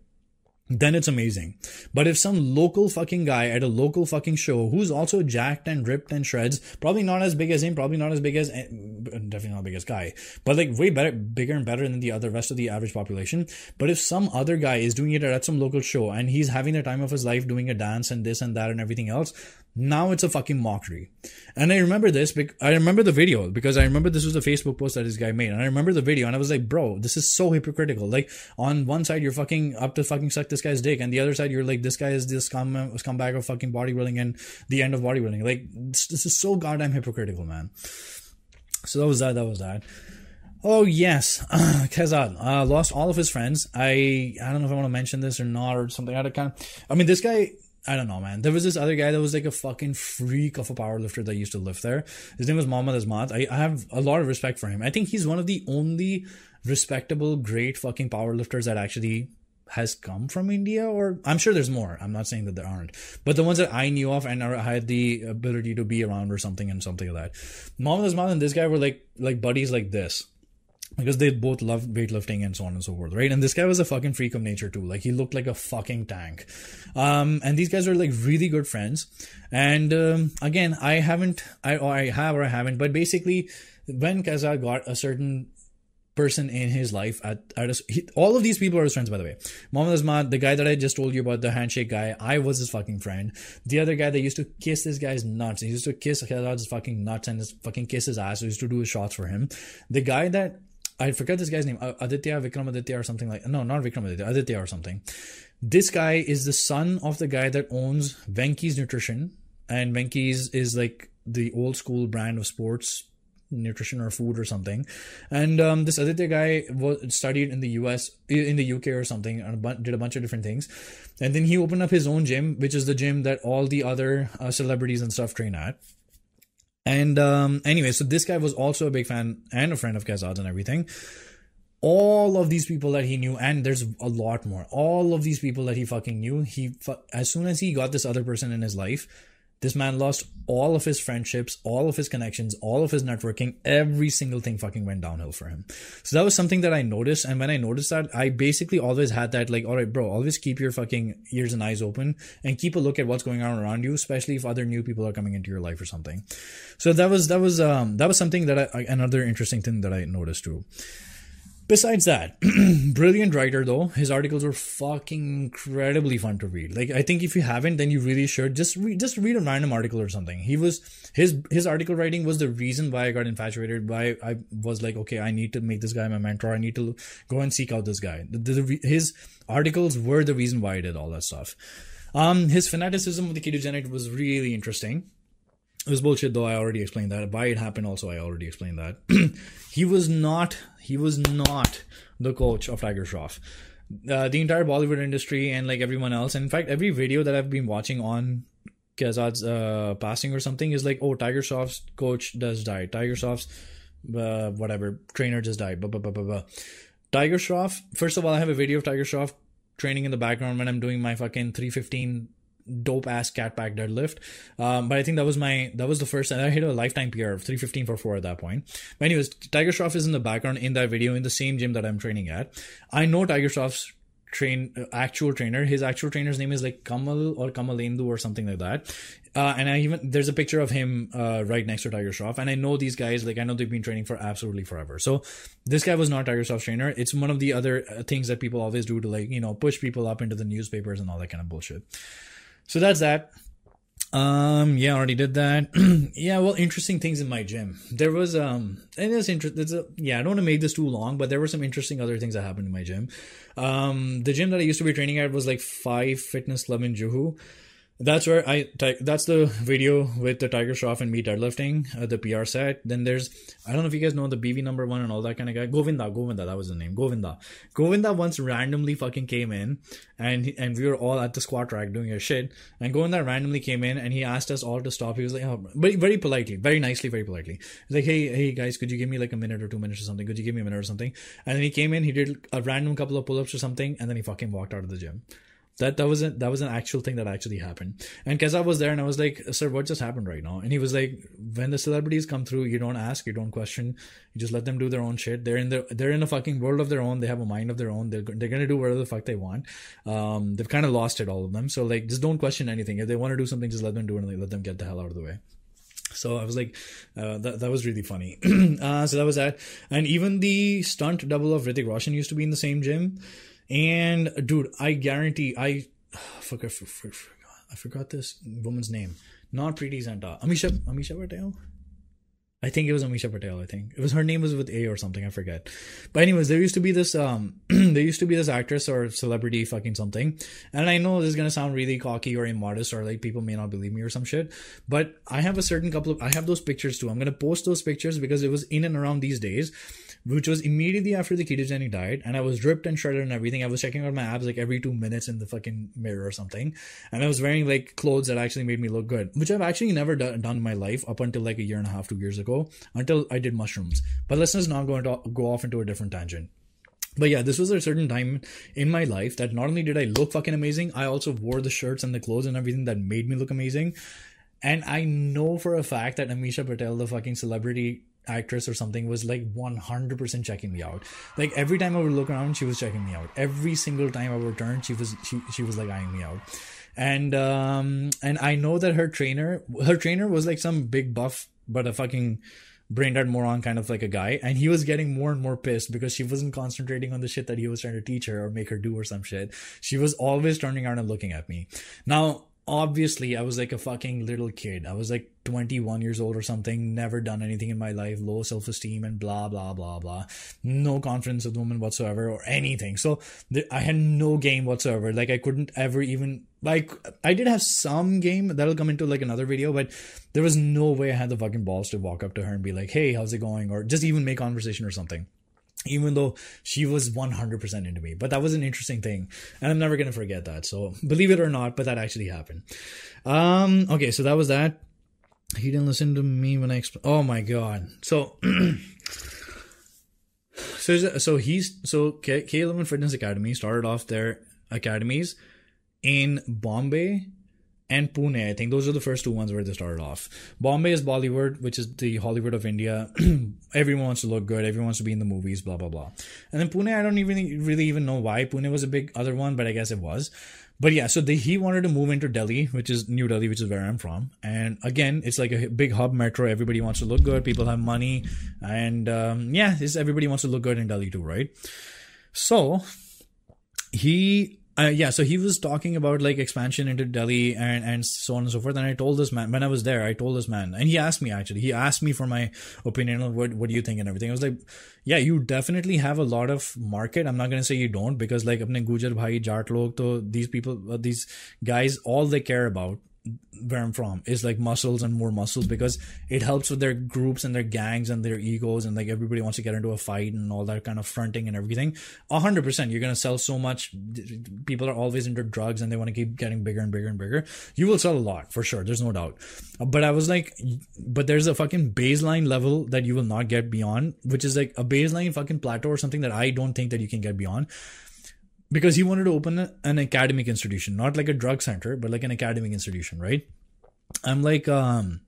then it's amazing. But if some local fucking guy at a local fucking show who's also jacked and ripped and shreds, probably not as big as him, probably not as big as, eh, definitely not big as guy, but like way better, bigger and better than the other rest of the average population. But if some other guy is doing it at some local show and he's having the time of his life doing a dance and this and that and everything else, now it's a fucking mockery. And I remember this, I remember the video because I remember this was a Facebook post that this guy made. And I remember the video and I was like, bro, this is so hypocritical. Like on one side, you're fucking up to fucking suck this guy's dick. And the other side, you're like, this guy is this scum, scumbag of fucking bodybuilding and the end of bodybuilding. Like this, this is so goddamn hypocritical, man. So that was that. That was that. Oh yes, [clears throat] Kaizzad uh, lost all of his friends. I I don't know if I want to mention this or not or something. I kind of. I mean, this guy I don't know, man. There was this other guy that was like a fucking freak of a powerlifter that used to live there. His name was Mohammad Azmat. I, I have a lot of respect for him. I think he's one of the only respectable, great fucking powerlifters that actually has come from India, or I'm sure there's more. I'm not saying that there aren't, but the ones that I knew of and had the ability to be around or something and something like that. Mohammad Azmat and this guy were like like buddies like this because they both loved weightlifting and so on and so forth, right? And this guy was a fucking freak of nature too. Like he looked like a fucking tank. Um, and these guys were like really good friends. And um, again, I haven't, I or I have or I haven't, but basically, when Kaizzad got a certain person in his life at, at a, he, all of these people are his friends by the way Mohammad Azmat the guy that I just told you about the handshake guy I was his fucking friend the other guy that used to kiss this guy's nuts he used to kiss his fucking nuts and his fucking kiss his ass he used to do his shots for him the guy that I forget this guy's name, Aditya Vikramaditya or something like. No, not Vikramaditya, Aditya or something. This guy is the son of the guy that owns Venky's Nutrition, and Venky's is like the old school brand of sports nutrition or food or something. And um, this Aditya guy was studied in the US, in the UK or something, and did a bunch of different things. And then he opened up his own gym, which is the gym that all the other uh, celebrities and stuff train at. And um, anyway, so this guy was also a big fan and a friend of Kaizzad's and everything. All of these people that he knew, and there's a lot more. All of these people that he fucking knew, he as soon as he got this other person in his life, this man lost all of his friendships, all of his connections, all of his networking. Every single thing fucking went downhill for him. So that was something that I noticed. And when I noticed that, I basically always had that like, all right, bro, always keep your fucking ears and eyes open and keep a look at what's going on around you, especially if other new people are coming into your life or something. So that was, that was, um, that was something that I, another interesting thing that I noticed too. Besides that, [clears throat] brilliant writer though. His articles were fucking incredibly fun to read. Like I think if you haven't, then you really should just read just read a random article or something. He was his his article writing was the reason why I got infatuated. Why I was like, okay, I need to make this guy my mentor. I need to go and seek out this guy. The, the, his articles were the reason why I did all that stuff. Um, his fanaticism of the ketogenic was really interesting. It was bullshit though. I already explained that. Why it happened also, I already explained that. [clears throat] he was not He was not the coach of Tiger Shroff. Uh, the entire Bollywood industry and like everyone else, and in fact, every video that I've been watching on Kaizzad's uh, passing or something is like, oh, Tiger Shroff's coach does die. Tiger Shroff's uh, whatever trainer just died. Blah, blah, blah, blah, blah. Tiger Shroff. First of all, I have a video of Tiger Shroff training in the background when I'm doing my fucking 315 dope ass cat pack deadlift. Um, but I think that was my that was the first and I hit a lifetime PR of 315 for four at that point. But anyways, Tiger Shroff is in the background in that video in the same gym that I'm training at. I know Tiger Shroff's train uh, actual trainer his actual trainer's name is like kamal or kamalendu or something like that uh, and i even there's a picture of him uh, right next to tiger shroff and i know these guys like i know they've been training for absolutely forever so this guy was not tiger shroff's trainer it's one of the other uh, things that people always do to like you know push people up into the newspapers and all that kind of bullshit so that's that. Um, yeah, I already did that. [clears throat] yeah, well, interesting things in my gym. There was um, and it's interesting. Yeah, I don't want to make this too long, but there were some interesting other things that happened in my gym. Um, the gym that I used to be training at was like Five Fitness Club in Juhu. That's where I. That's the video with the Tiger Shroff and me deadlifting uh, the PR set. Then there's I don't know if you guys know the Biwi number one and all that kind of guy. Govinda, Govinda, that was the name. Govinda. Govinda once randomly fucking came in, and and we were all at the squat rack doing our shit. And Govinda randomly came in and he asked us all to stop. He was like, oh, very very politely, very nicely, very politely. He's like, hey hey guys, could you give me like a minute or two minutes or something? Could you give me a minute or something? And then he came in, he did a random couple of pull ups or something, and then he fucking walked out of the gym. That that was that was an actual thing that actually happened. And Kaizzad was there, and I was like, "Sir, what just happened right now?" And he was like, "When the celebrities come through, you don't ask, you don't question, you just let them do their own shit. They're in the they're in a fucking world of their own. They have a mind of their own. They're they're gonna do whatever the fuck they want. Um, they've kind of lost it, all of them. So like, just don't question anything. If they want to do something, just let them do it, and let them get the hell out of the way." So I was like, uh, that that was really funny. [clears throat] uh, so that was that, and even the stunt double of Hrithik Roshan used to be in the same gym. And dude, I guarantee I [sighs] fuck, I, forgot, I forgot this woman's name. Not Preity Zinta. Amisha, Amisha Patel? I think it was Amisha Patel. I think it was her name was with A or something. I forget. But anyways, there used to be this um, [clears throat] there used to be this actress or celebrity fucking something, and I know this is gonna sound really cocky or immodest or like people may not believe me or some shit. But I have a certain couple of I have those pictures too. I'm gonna post those pictures because it was in and around these days which was immediately after the ketogenic diet, and I was ripped and shredded and everything. I was checking out my abs like every two minutes in the fucking mirror or something, and I was wearing like clothes that actually made me look good, which I've actually never done, done in my life up until like a year and a half, two years ago, until I did mushrooms. But let's just not go into go off into a different tangent. But yeah, this was a certain time in my life that not only did I look fucking amazing, I also wore the shirts and the clothes and everything that made me look amazing. And I know for a fact that Amisha Patel, the fucking celebrity actress or something was like 100% checking me out. Like every time i would look around she was checking me out. Every single time i would turn she was she, she was like eyeing me out. And um and i know that her trainer her trainer was like some big buff but a fucking brain dead moron kind of like a guy. And he was getting more and more pissed because she wasn't concentrating on the shit that he was trying to teach her or make her do or some shit. She was always turning around and looking at me. Now obviously I was like a fucking little kid. I was like 21 years old or something, never done anything in my life, low self esteem and blah, blah, blah, blah. No confidence with women whatsoever or anything. So th- I had no game whatsoever. Like I couldn't ever even, like, I did have some game that'll come into like another video, but there was no way I had the fucking balls to walk up to her and be like, hey, how's it going? Or just even make conversation or something even though she was 100% into me. But that was an interesting thing. And I'm never going to forget that. So believe it or not, but that actually happened. Um, okay, so that was that. He didn't listen to me when I exp- Oh my God. So, [clears throat] so, so he's, so K- K11 Fitness Academy started off their academies in Bombay and Pune. I think those are the first two ones where they started off. Bombay is Bollywood, which is the Hollywood of India. [clears throat] everyone wants to look good. Everyone wants to be in the movies, blah, blah, blah. And then Pune, I don't even really even know why Pune was a big other one, but I guess it was. But yeah, so he wanted to move into Delhi, which is New Delhi, which is where I'm from. And again, it's like a big hub metro. Everybody wants to look good. People have money. And um, yeah, everybody wants to look good in Delhi too, right? So he uh, yeah, so he was talking about like expansion into Delhi and, and so on and so forth. And I told this man when I was there, I told this man, and he asked me actually, he asked me for my opinion on what what do you think and everything. I was like, yeah, you definitely have a lot of market. I'm not gonna say you don't because like apne Gujar bhai, Jat log, to these people, uh, these guys, all they care about where I'm from is like muscles and more muscles because it helps with their groups and their gangs and their egos and like everybody wants to get into a fight and all that kind of fronting and everything. A hundred percent, you're gonna sell so much. People are always into drugs and they want to keep getting bigger and bigger and bigger. You will sell a lot for sure. There's no doubt. But I was like, but there's a fucking baseline level that you will not get beyond, which is like a baseline fucking plateau or something that I don't think that you can get beyond because he wanted to open an academic institution, not like a drug center, but like an academic institution, right? I'm like, um,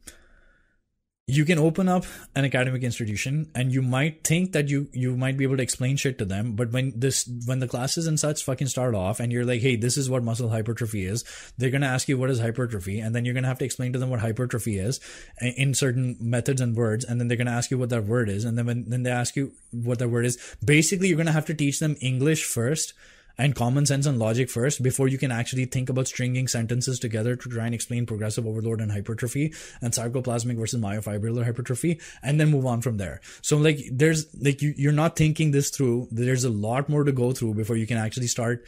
you can open up an academic institution and you might think that you you might be able to explain shit to them but when this when the classes and such fucking start off and you're like hey this is what muscle hypertrophy is they're going to ask you what is hypertrophy and then you're going to have to explain to them what hypertrophy is in certain methods and words and then they're going to ask you what that word is and then when then they ask you what that word is basically you're going to have to teach them english first and common sense and logic first before you can actually think about stringing sentences together to try and explain progressive overload and hypertrophy and sarcoplasmic versus myofibrillar hypertrophy and then move on from there. So like there's like you, you're not thinking this through. There's a lot more to go through before you can actually start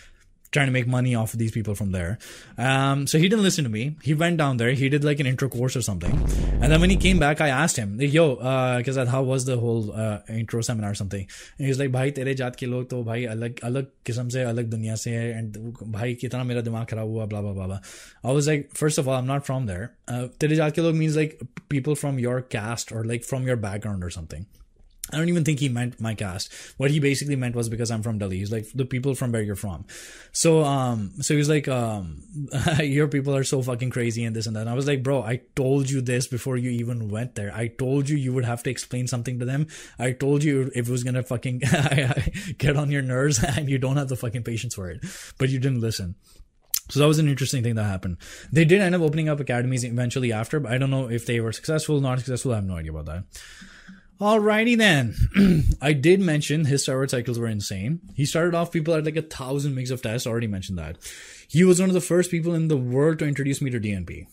trying to make money off of these people from there. Um, so he didn't listen to me. He went down there. He did like an intro course or something. And then when he came back, I asked him, yo, because uh, how was the whole uh, intro seminar or something? And he's like, bhai, tere jaat ke log to bhai alag, alag kisam se, alag dunya se, and bhai kitna mera dimag khara hua, blah, blah, blah, blah. I was like, first of all, I'm not from there. Uh, tere jaat ke log means like people from your caste or like from your background or something. I don't even think he meant my caste. What he basically meant was because I'm from Delhi. He's like the people from where you're from. So um so he was like um [laughs] your people are so fucking crazy and this and that. And I was like, bro, I told you this before you even went there. I told you you would have to explain something to them. I told you if it was gonna fucking [laughs] get on your nerves [laughs] and you don't have the fucking patience for it. But you didn't listen. So that was an interesting thing that happened. They did end up opening up academies eventually after, but I don't know if they were successful, not successful. I have no idea about that. Alrighty then. [clears throat] I did mention his steroid cycles were insane. He started off people at like a thousand mgs of tests. Already mentioned that. He was one of the first people in the world to introduce me to DNP.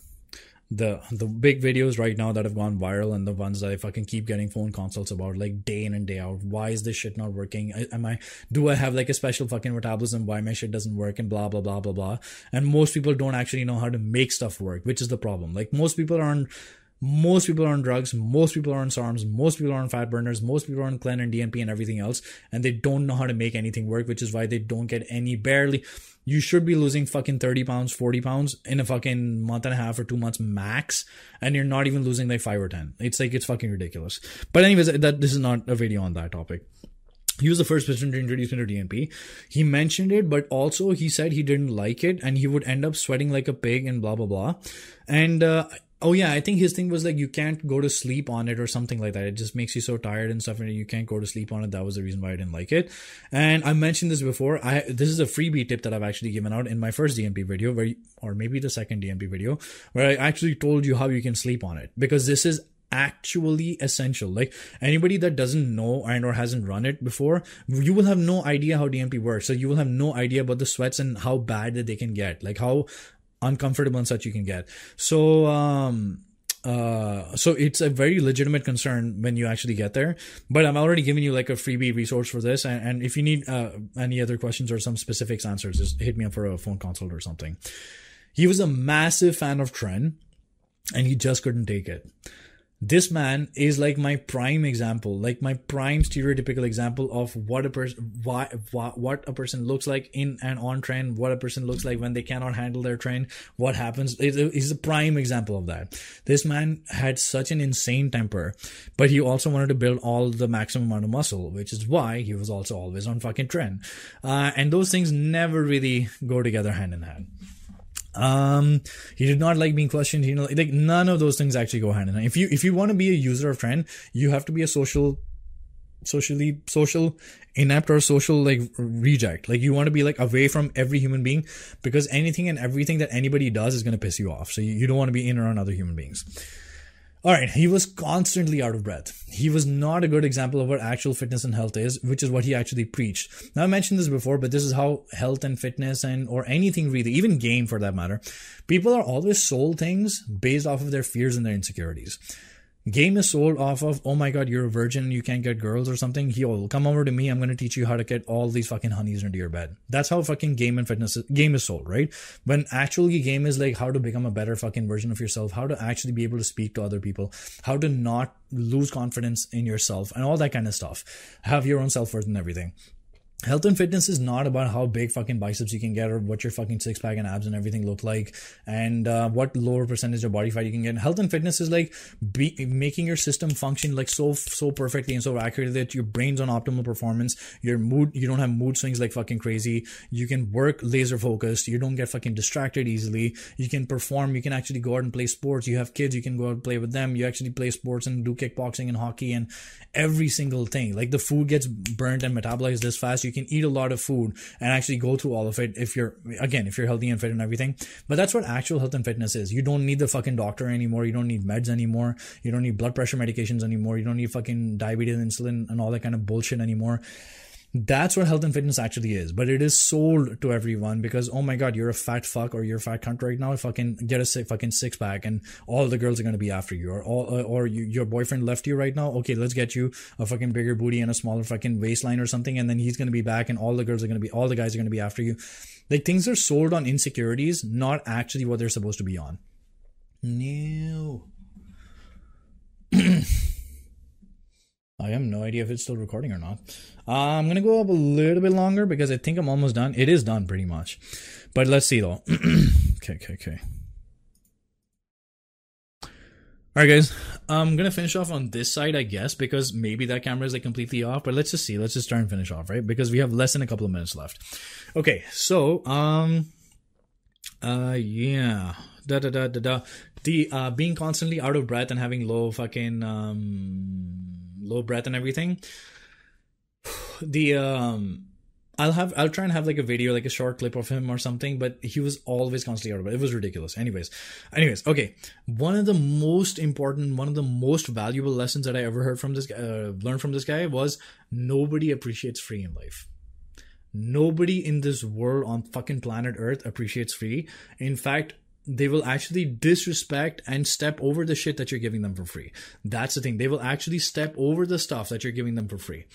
The the big videos right now that have gone viral and the ones that I fucking keep getting phone consults about like day in and day out. Why is this shit not working? Am I do I have like a special fucking metabolism? Why my shit doesn't work and blah blah blah blah blah. And most people don't actually know how to make stuff work, which is the problem. Like most people aren't most people are on drugs, most people are on SARMs, most people are on fat burners, most people are on Clen and DNP and everything else, and they don't know how to make anything work, which is why they don't get any barely. You should be losing fucking 30 pounds, 40 pounds in a fucking month and a half or two months max, and you're not even losing like five or 10. It's like, it's fucking ridiculous. But, anyways, that this is not a video on that topic he was the first person to introduce me to DNP. He mentioned it, but also he said he didn't like it and he would end up sweating like a pig and blah blah blah. And uh, Oh yeah, I think his thing was like you can't go to sleep on it or something like that. It just makes you so tired and stuff, and you can't go to sleep on it. That was the reason why I didn't like it. And I mentioned this before. I this is a freebie tip that I've actually given out in my first DNP video, where or maybe the second DNP video, where I actually told you how you can sleep on it because this is actually essential like anybody that doesn't know and or hasn't run it before you will have no idea how dnp works so you will have no idea about the sweats and how bad that they can get like how uncomfortable and such you can get. So, um, uh, so it's a very legitimate concern when you actually get there. But I'm already giving you like a freebie resource for this. And, and if you need uh, any other questions or some specifics answers, just hit me up for a phone consult or something. He was a massive fan of Tren and he just couldn't take it this man is like my prime example like my prime stereotypical example of what a person why, why, what a person looks like in and on Tren what a person looks like when they cannot handle their Tren what happens he's a prime example of that. This man had such an insane temper but he also wanted to build all the maximum amount of muscle which is why he was also always on fucking Tren uh, and those things never really go together hand in hand um, he did not like being questioned. You know, like none of those things actually go hand in hand. If you if you want to be a user of Tren you have to be a social, socially social inept or social like reject. Like you want to be like away from every human being because anything and everything that anybody does is going to piss you off. So you, you don't want to be in around other human beings. All right, he was constantly out of breath. He was not a good example of what actual fitness and health is, which is what he actually preached. Now I mentioned this before, but this is how health and fitness and or anything really, even game for that matter, people are always sold things based off of their fears and their insecurities. Game is sold off of, oh my god, you're a virgin, you can't get girls or something. He'll come over to me, I'm gonna teach you how to get all these fucking honeys into your bed. That's how fucking game and fitness is, game is sold, right? When actually game is like how to become a better fucking version of yourself, how to actually be able to speak to other people, how to not lose confidence in yourself, and all that kind of stuff. Have your own self worth and everything health and fitness is not about how big fucking biceps you can get or what your fucking six pack and abs and everything look like and uh, what lower percentage of body fat you can get. Health and fitness is like be, making your system function like so so perfectly and so accurately that your brain's on optimal performance. Your mood you don't have mood swings like fucking crazy. You can work laser focused. You don't get fucking distracted easily. You can perform. You can actually go out and play sports. You have kids. You can go out and play with them. You actually play sports and do kickboxing and hockey and every single thing. Like the food gets burnt and metabolized this fast. You can eat a lot of food and actually go through all of it if you're again if you're healthy and fit and everything. But that's what actual health and fitness is. You don't need the fucking doctor anymore. You don't need meds anymore. You don't need blood pressure medications anymore. You don't need fucking diabetes insulin and all that kind of bullshit anymore that's what health and fitness actually is. But it is sold to everyone because oh my god, you're a fat fuck or you're a fat cunt right now. Fucking get a sick, fucking six pack and all the girls are gonna be after you. Or uh, or you, your boyfriend left you right now. Okay, let's get you a fucking bigger booty and a smaller fucking waistline or something, and then he's gonna be back and all the girls are gonna be all the guys are gonna be after you. Like things are sold on insecurities, not actually what they're supposed to be on. No. [clears throat] I have no idea if it's still recording or not. Uh, I'm gonna go up a little bit longer because I think I'm almost done. It is done pretty much, but let's see though. [clears throat] okay, okay, okay. All right, guys. I'm gonna finish off on this side, I guess, because maybe that camera is like completely off. But let's just see. Let's just try and finish off, right? Because we have less than a couple of minutes left. Okay, so um, uh, yeah, da da da da da. The uh, being constantly out of breath and having low fucking um low breath and everything. The um I'll have I'll try and have like a video, like a short clip of him or something, but he was always constantly out of it. It was ridiculous. Anyways. Anyways, okay. One of the most important, one of the most valuable lessons that I ever heard from this uh, learned from this guy was nobody appreciates free in life. Nobody in this world on fucking planet Earth appreciates free. In fact, they will actually disrespect and step over the shit that you're giving them for free. That's the thing. They will actually step over the stuff that you're giving them for free.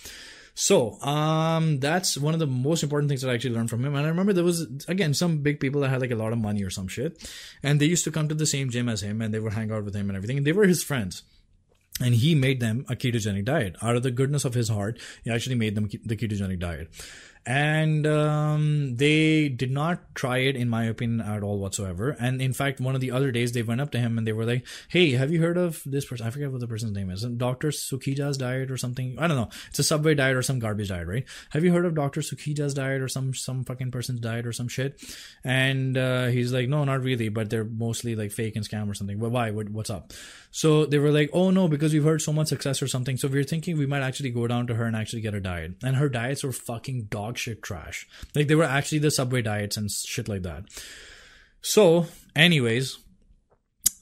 So, um, that's one of the most important things that I actually learned from him. And I remember there was, again, some big people that had like a lot of money or some shit. And they used to come to the same gym as him and they would hang out with him and everything. And they were his friends and he made them a ketogenic diet out of the goodness of his heart he actually made them the ketogenic diet and um, they did not try it in my opinion at all whatsoever. And in fact one of the other days they went up to him and they were like hey have you heard of this person? I forget what the person's name is. Dr sukija's diet or something. I don't know. It's a subway diet or some garbage diet right? Have you heard of dr sukija's diet or some some fucking person's diet or some shit? And uh, he's like no not really but they're mostly like fake and scam or something. But why? What, what's up? So they were like oh no because we've heard so much success or something. So we are thinking we might actually go down to her and actually get a diet. And her diets were fucking dog dog shit trash. Like they were actually the subway diets and shit like that. So, anyways,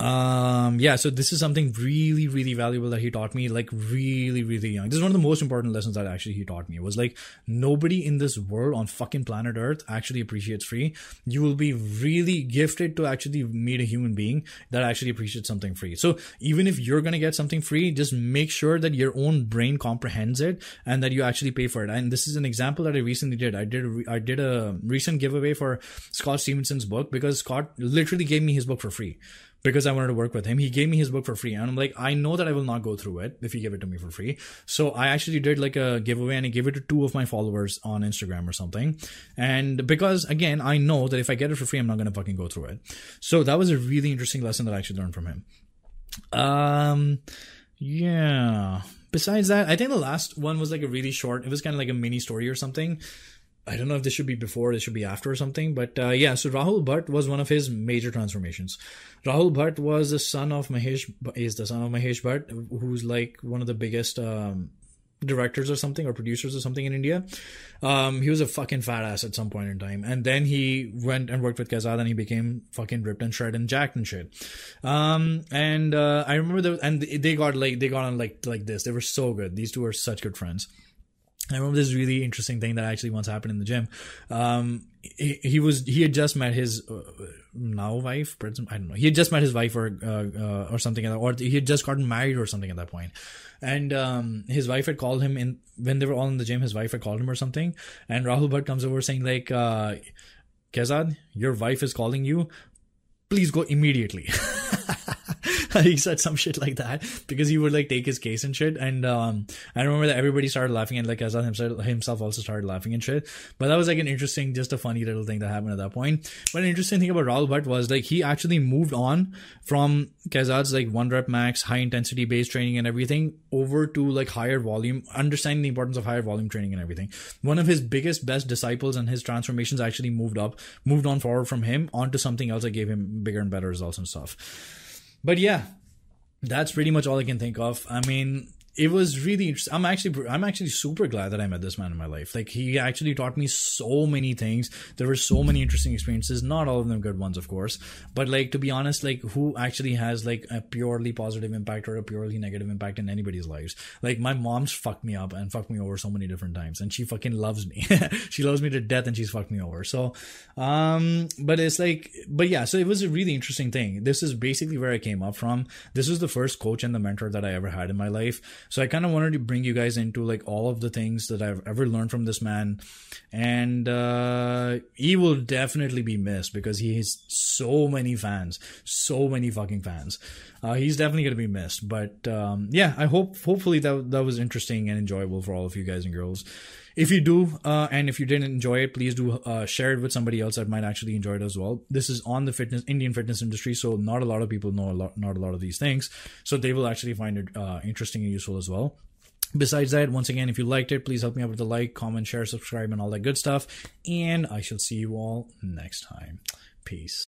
um yeah so this is something really really valuable that he taught me like really really young. This is one of the most important lessons that actually he taught me. Was like nobody in this world on fucking planet earth actually appreciates free. You will be really gifted to actually meet a human being that actually appreciates something free. So even if you're gonna get something free just make sure that your own brain comprehends it and that you actually pay for it. And this is an example that i recently did. I did i did a recent giveaway for scott stevenson's book because scott literally gave me his book for free because I wanted to work with him. He gave me his book for free. And I'm like, I know that I will not go through it if you give it to me for free. So I actually did like a giveaway and I gave it to two of my followers on Instagram or something. And because again, I know that if I get it for free, I'm not going to fucking go through it. So that was a really interesting lesson that I actually learned from him. Um, yeah. Besides that, I think the last one was like a really short, it was kind of like a mini story or something. I don't know if this should be before, this should be after or something, but uh, yeah. So Rahul Bhatt was one of his major transformations. Rahul Bhatt was the son of Mahesh. Is the son of Mahesh Bhatt, who's like one of the biggest um, directors or something or producers or something in India. Um, he was a fucking fat ass at some point in time, and then he went and worked with Kaizzad, and he became fucking ripped and shredded and jacked and shit. Um, and uh, I remember that, and they got like they got on like like this. They were so good. These two are such good friends. I remember this really interesting thing that actually once happened in the gym. Um, he, he was he had just met his uh, now wife, I don't know. He had just met his wife or uh, uh, or something, or he had just gotten married or something at that point. And um, his wife had called him in when they were all in the gym. His wife had called him or something, and Rahul Bhatt comes over saying like, uh, "Kaizzad, your wife is calling you. Please go immediately." [laughs] [laughs] he said some shit like that because he would like take his case and shit. And um, I remember that everybody started laughing and like Kaizzad himself, also started laughing and shit. But that was like an interesting, just a funny little thing that happened at that point. But an interesting thing about Rahul Bhatt was like he actually moved on from Kaizzad's like one rep max, high intensity base training and everything over to like higher volume, understanding the importance of higher volume training and everything. One of his biggest, best disciples and his transformations actually moved up, moved on forward from him onto something else that gave him bigger and better results and stuff. But yeah, that's pretty much all I can think of. I mean, it was really interesting. I'm actually I'm actually super glad that I met this man in my life. Like he actually taught me so many things. There were so many interesting experiences. Not all of them good ones, of course. But like to be honest, like who actually has like a purely positive impact or a purely negative impact in anybody's lives? Like my mom's fucked me up and fucked me over so many different times, and she fucking loves me. [laughs] she loves me to death, and she's fucked me over. So, um, but it's like, but yeah. So it was a really interesting thing. This is basically where I came up from. This was the first coach and the mentor that I ever had in my life so I kind of wanted to bring you guys into like all of the things that I've ever learned from this man. And uh, he will definitely be missed because he has so many fans, so many fucking fans. Uh, he's definitely to be missed. But um, yeah, I hope hopefully that that was interesting and enjoyable for all of you guys and girls. If you do, uh, and if you didn't enjoy it, please do uh, share it with somebody else that might actually enjoy it as well. This is on the fitness Indian fitness industry, so not a lot of people know a lot, not a lot of these things, so they will actually find it uh, interesting and useful as well. Besides that, once again, if you liked it, please help me out with the like, comment, share, subscribe, and all that good stuff. And I shall see you all next time. Peace.